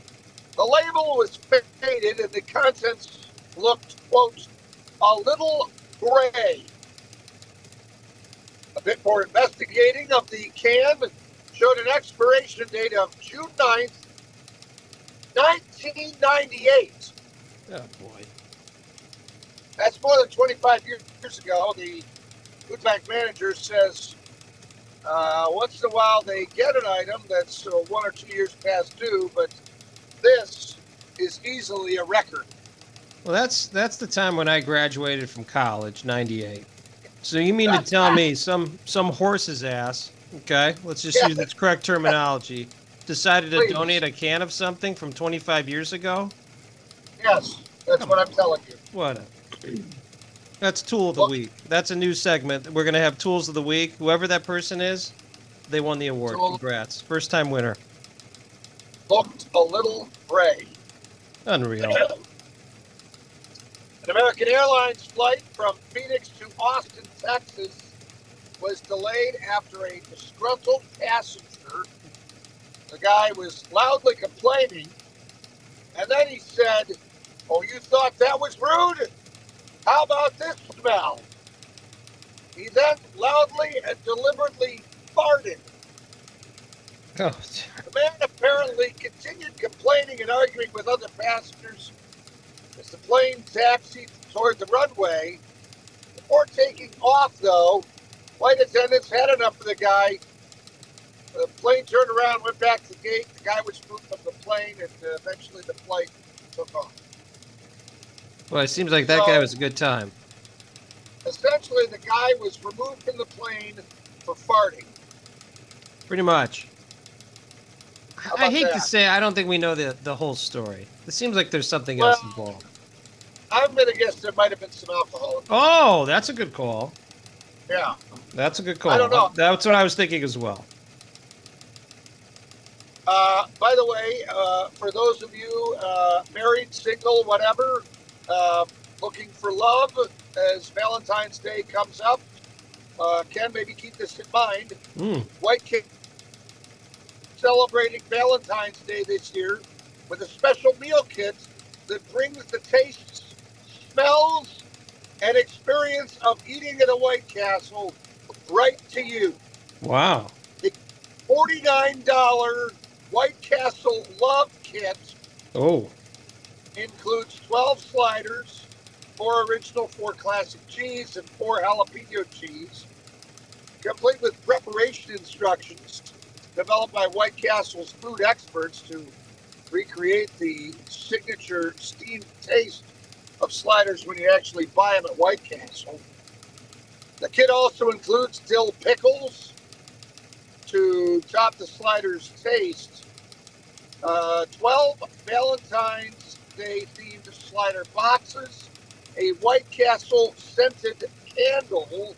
the label was faded and the contents looked, quote, a little gray. A bit more investigating of the can showed an expiration date of June 9th, 1998. Oh boy. That's more than 25 years ago. The food bank manager says uh, once in a while they get an item that's uh, one or two years past due, but this is easily a record. Well, that's that's the time when I graduated from college, '98. So you mean to tell me some some horse's ass? Okay, let's just use its correct terminology. Decided to Please. donate a can of something from 25 years ago. Yes, that's what I'm telling you. What? A, that's tool of the week. That's a new segment. We're gonna have tools of the week. Whoever that person is, they won the award. Congrats, first time winner. Looked a little gray. Unreal. *clears throat* An American Airlines flight from Phoenix to Austin, Texas was delayed after a disgruntled passenger. The guy was loudly complaining, and then he said, Oh, you thought that was rude? How about this smell? He then loudly and deliberately farted. Oh, *laughs* The man apparently continued complaining and arguing with other passengers as the plane taxied toward the runway. Before taking off, though, flight attendants had enough of the guy. The plane turned around, went back to the gate. The guy was moved from the plane, and uh, eventually the flight took off. well, it seems like that guy was a good time. Essentially, the guy was removed from the plane for farting. Pretty much. I hate to say, I don't think we know the the whole story. It seems like there's something else involved. I'm going to guess there might have been some alcohol. Oh, that's a good call. Yeah. That's a good call. I don't know. That's what I was thinking as well. Uh, by the way, uh, for those of you uh, married, single, whatever, uh, looking for love as Valentine's Day comes up, uh, Ken, maybe keep this in mind. Mm. White Cake celebrating Valentine's Day this year with a special meal kit that brings the tastes, smells, and experience of eating at a White Castle right to you. Wow. The $49 White Castle Love Kit Oh. includes 12 sliders, four original, four classic cheese, and four jalapeno cheese, complete with preparation instructions developed by White Castle's food experts to recreate the signature steamed taste of sliders when you actually buy them at White Castle. The kit also includes dill pickles to top the sliders' taste. Uh, 12 Valentine's Day themed slider boxes, a White Castle scented candle,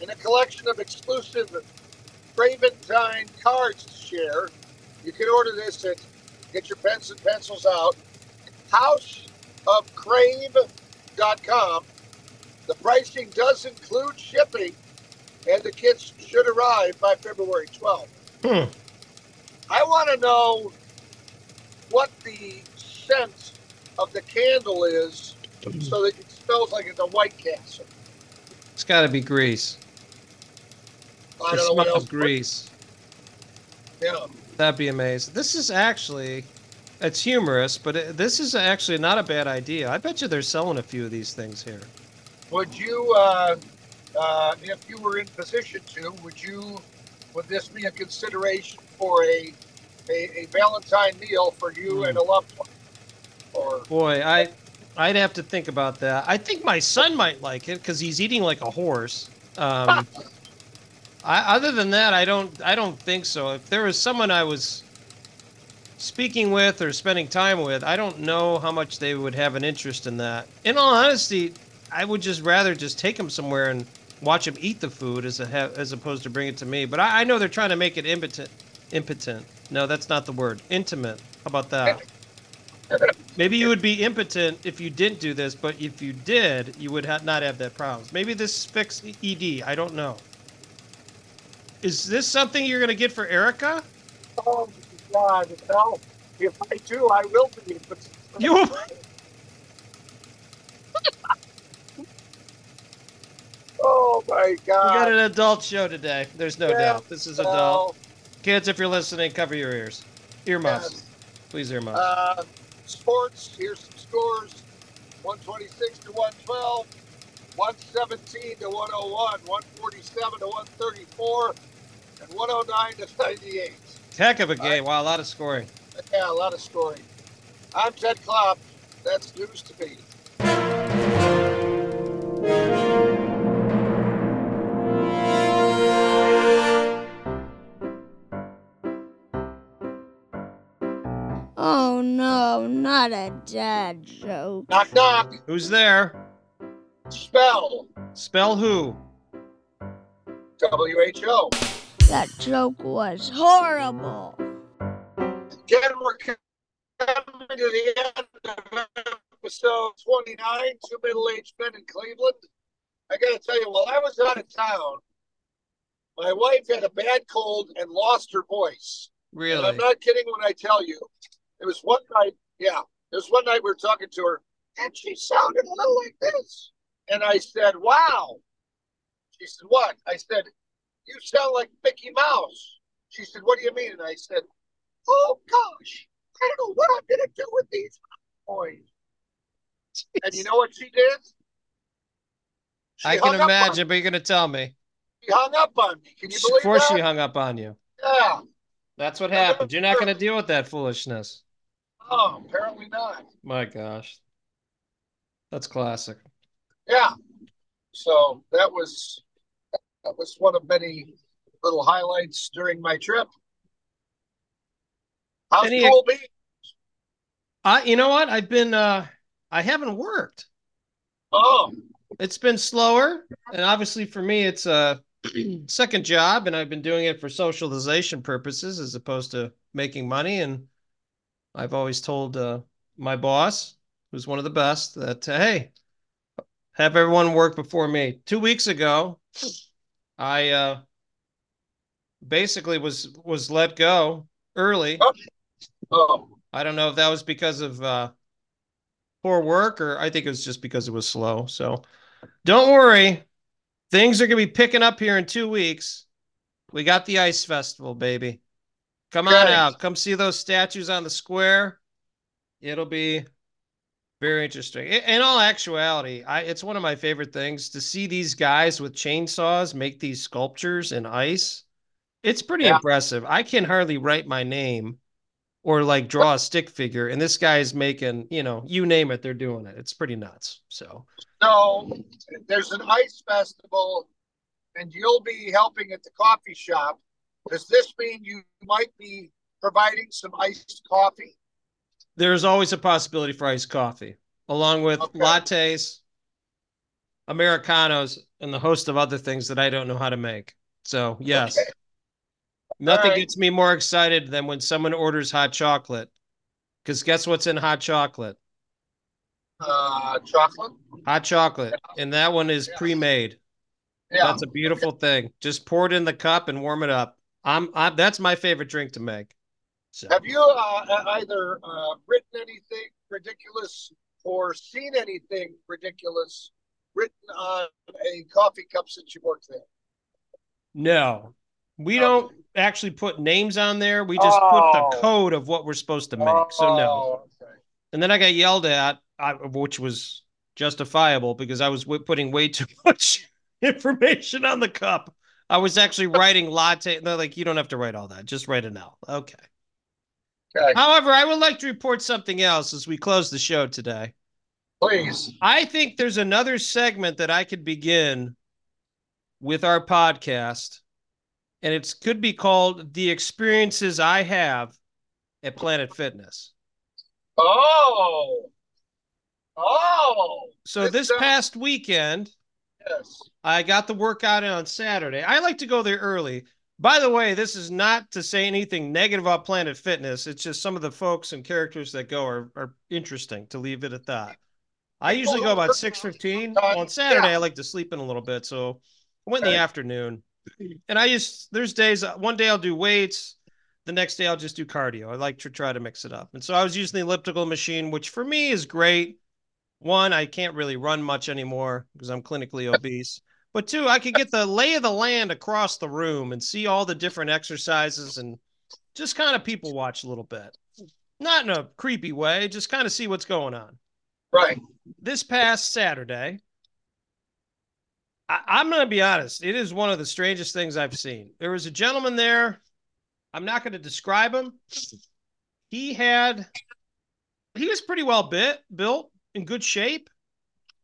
and a collection of exclusive Craventine cards to share. You can order this at get your pens and pencils out. Houseofcrave.com. The pricing does include shipping, and the kits should arrive by February 12th. Hmm. I want to know what the scent of the candle is so that it smells like it's a White Castle. It's got to be grease. I the don't know what else. of grease. Yeah. That'd be amazing. This is actually, it's humorous, but it, this is actually not a bad idea. I bet you they're selling a few of these things here. Would you, uh, uh, if you were in position to, would you, would this be a consideration for a a, a Valentine meal for you and a loved one? Or Boy, I, I'd have to think about that. I think my son might like it because he's eating like a horse. Um, *laughs* I, other than that, I don't, I don't think so. If there was someone I was speaking with or spending time with, I don't know how much they would have an interest in that. In all honesty, I would just rather just take them somewhere and watch them eat the food as a as opposed to bring it to me. But I, I know they're trying to make it impotent. Impotent. No, that's not the word. Intimate. How about that? Maybe you would be impotent if you didn't do this, but if you did, you would ha- not have that problem. Maybe this fixed ED. I don't know. Is this something you're going to get for Erica? Um, oh God. If I do, I will be. But You. *laughs* oh my God. We got an adult show today. There's no Yeah, doubt. This is adult. Kids, if you're listening, cover your ears. Earmuffs. Yes. Please earmuffs. Uh, sports, here's some scores 126 to 112, 117 to 101, 147 to 134, and 109 to 98. Heck of a game. Wow, a lot of scoring. Yeah, a lot of scoring. I'm Ted Klopp. That's news to me. Oh no, not a dad joke. Knock, knock. Who's there? Spell. Spell who? WHO. That joke was horrible. Again, we're coming to the end of episode 29, Two Middle Aged Men in Cleveland. I got to tell you, while I was out of town, my wife had a bad cold and lost her voice. And I'm not kidding when I tell you. It was one night, yeah, it was one night we were talking to her, and she sounded a little like this. And I said, Wow, She said, What? I said, You sound like Mickey Mouse. She said, What do you mean? And I said, Oh gosh, I don't know what I'm gonna do with these boys. And you know what she did? She I can imagine, but you're going to tell me. She hung up on me. Can you believe Of course, that? she hung up on you. Yeah. That's what happened. You're not going to deal with that foolishness. Oh, apparently not. My gosh. That's classic. Yeah. So that was that was one of many little highlights during my trip. How's Any- Cool Beach? I, you know what? I've been, uh, I haven't worked. Oh, It's been slower. And obviously for me, it's a *clears throat* second job and I've been doing it for socialization purposes as opposed to making money. And I've always told, uh, my boss, who's one of the best, that, uh, hey, have everyone work before me. Two weeks ago, I, uh, basically was, was let go early. oh, I don't know if that was because of uh, poor work or I think it was just because it was slow. So don't worry. Things are going to be picking up here in two weeks. We got the ice festival, baby. Come on out. Come see those statues on the square. It'll be very interesting. In, in all actuality, I it's one of my favorite things to see these guys with chainsaws make these sculptures in ice. It's pretty Yeah. impressive. I can hardly write my name or like draw a stick figure, and this guy's making, you know, you name it, they're doing it. It's pretty nuts. So so there's an ice festival, and you'll be helping at the coffee shop. Does this mean you might be providing some iced coffee? There's always a possibility for iced coffee, along with Okay. lattes, Americanos, and the host of other things that I don't know how to make. So, yes. Okay. Nothing right. gets me more excited than when someone orders hot chocolate. Because guess what's in hot chocolate? Uh, chocolate. Hot chocolate. And that one is Yeah. pre made. Yeah. That's a beautiful thing. Just pour it in the cup and warm it up. I'm, I'm that's my favorite drink to make. So Have you uh, either uh, written anything ridiculous or seen anything ridiculous written on a coffee cup since you worked there? no. We don't actually put names on there. We just put Oh. the code of what we're supposed to make. So no. Oh, okay. And then I got yelled at, which was justifiable because I was w- putting way *laughs* too much information on the cup. I was actually *laughs* writing latte. They're like, you don't have to write all that. Just write an L. Okay. Okay. However, I would like to report something else as we close the show today. Please. I think there's another segment that I could begin with our podcast, and it could be called The Experiences I Have at Planet Fitness. Oh. Oh. So this past weekend, Yes. I got the workout in on Saturday. I like to go there early. By the way, this is not to say anything negative about Planet Fitness. It's just some of the folks and characters that go are, are interesting to leave it at that. I usually go about 6.15. Uh, On Saturday, I like to sleep in a little bit. So I went in the afternoon. And I just, there's days, uh, one day I'll do weights. The next day I'll just do cardio. I like to try to mix it up. And so I was using the elliptical machine, which for me is great. One, I can't really run much anymore because I'm clinically obese. But two, I could get the lay of the land across the room and see all the different exercises and just kind of people watch a little bit. Not in a creepy way, just kind of see what's going on. Right. This past Saturday, I, I'm going to be honest, it is one of the strangest things I've seen. There was a gentleman there. I'm not going to describe him. He had, he was pretty well bit, built, in good shape.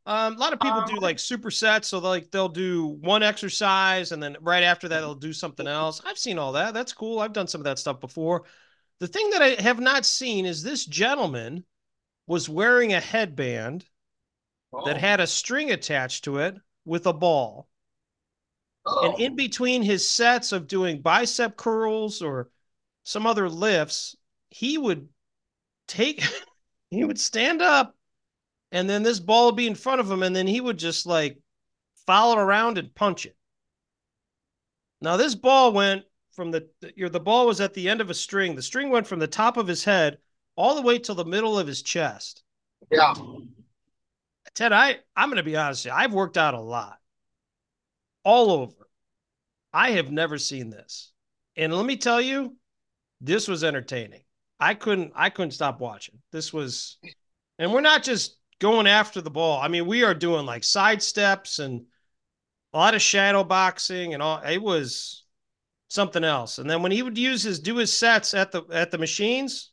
Um, a lot of people do like supersets, so like they'll do one exercise and then right after that they'll do something else. I've seen all that. That's cool. I've done some of that stuff before. The thing that I have not seen is this gentleman was wearing a headband that Oh. had a string attached to it with a ball. Oh. And in between his sets of doing bicep curls or some other lifts, he would take, *laughs* he would stand up and then this ball would be in front of him and then he would just like follow it around and punch it. Now this ball went from the your the ball was at the end of a string. The string went from the top of his head all the way till the middle of his chest. Yeah. Ted, I I'm going to be honest. with you, I've worked out a lot. all over. I have never seen this. And let me tell you, this was entertaining. I couldn't I couldn't stop watching. This was and we're not just going after the ball. I mean, we are doing like side steps and a lot of shadow boxing and all it was something else. And then when he would use his do his sets at the at the machines,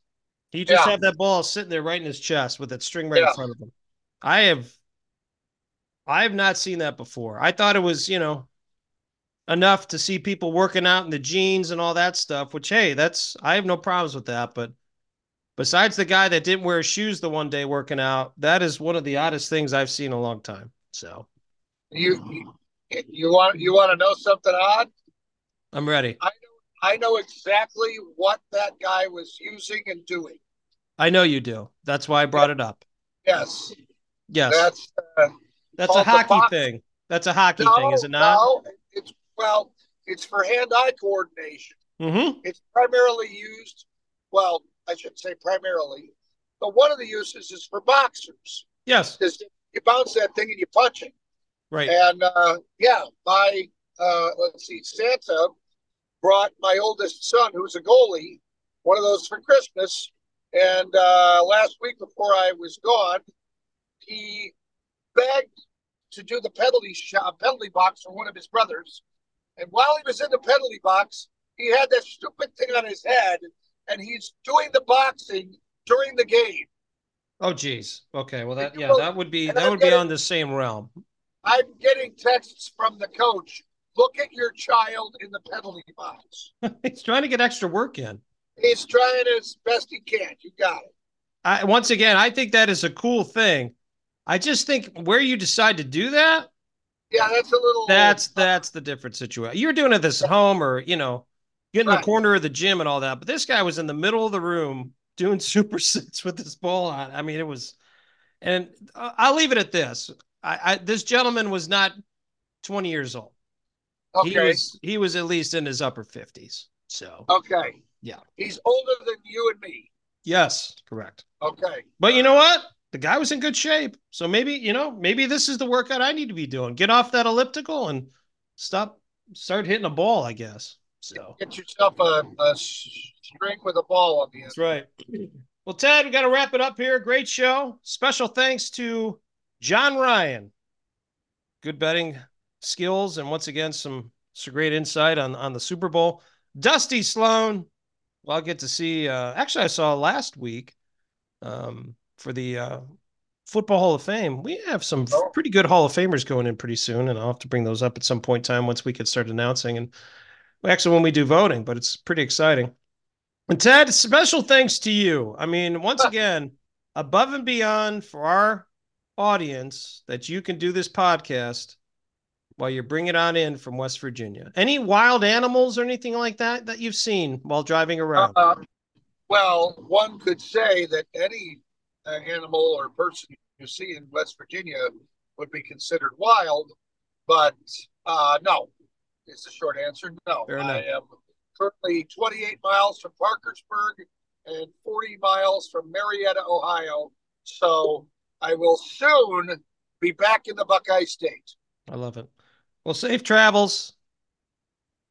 he just Yeah. have that ball sitting there right in his chest with that string right Yeah. in front of him. I have I have not seen that before. I thought it was, you know, enough to see people working out in the jeans and all that stuff, which hey, that's I have no problems with that, but besides the guy that didn't wear shoes the one day working out, that is one of the oddest things I've seen in a long time. So, You you, want you want to know something odd? I'm ready. I know I know exactly what that guy was using and doing. I know you do. That's why I brought it up. Yes, Yes. that's uh, That's a hockey thing. That's a hockey no, thing, is it not? No, it's well, it's for hand-eye coordination. Mm-hmm. It's primarily used. Well, I should say primarily, but one of the uses is for boxers. Yes. Is you bounce that thing and you punch it. Right. And uh, yeah, my uh, let's see, Santa brought my oldest son, who's a goalie, one of those for Christmas. And uh, last week before I was gone, he begged to do the penalty shot, penalty box for one of his brothers. And while he was in the penalty box, he had that stupid thing on his head, and he's doing the boxing during the game. Oh geez. Okay. Well that yeah, that would be and that I'm would be on the same realm. I'm getting texts from the coach. Look at your child in the penalty box. *laughs* He's trying to get extra work in. He's trying as best he can. You got it. I once again, I think that is a cool thing. I just think where you decide to do that, Yeah, that's a little. that's that's the different situation. You're doing it this at home or you know, get in the corner of the gym and all that. But this guy was in the middle of the room doing *laughs* super sits with this ball on. I mean, it was, and I'll leave it at this. I, I this gentleman was not 20 years old. He Okay. was he was at least in his upper 50s. So Okay. yeah. He's older than you and me. Yes, correct. Okay. But you know what? The guy was in good shape. So maybe, you know, maybe this is the workout I need to be doing. Get off that elliptical and stop, start hitting a ball, I guess. So Get yourself a string with a ball on the end. that's right. Well, Ted, we got to wrap it up here. Great show. Special thanks to John Ryan. Good betting skills and once again some some great insight on on the Super Bowl. Dusty Sloan. Well, I'll get to see. Uh, actually, I saw last week um, for the uh, Football Hall of Fame. We have some Oh. pretty good Hall of Famers going in pretty soon, and I'll have to bring those up at some point in time once we can start announcing and well, actually when we do voting. But it's pretty exciting. And Ted, special thanks to you. I mean, once again, above and beyond for our audience that you can do this podcast while you're bringing it on in from West Virginia. Any wild animals or anything like that that you've seen while driving around? Uh, well, one could say that any uh, animal or person you see in West Virginia would be considered wild, but uh, no, is the short answer. No, Fair I enough. am currently 28 miles from Parkersburg and 40 miles from Marietta, Ohio. So I will soon be back in the Buckeye State. I love it. Well, safe travels.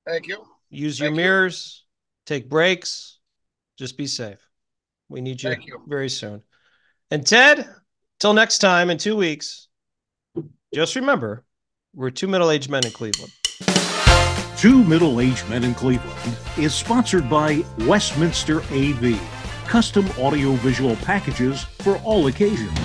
Thank you. Use your Thank you. mirrors. Take breaks. Just be safe. We need you, you. very soon. And Ted, till next time in two weeks, just remember we're two middle aged men in Cleveland. Two Middle Aged Men in Cleveland is sponsored by Westminster AV, custom audiovisual packages for all occasions.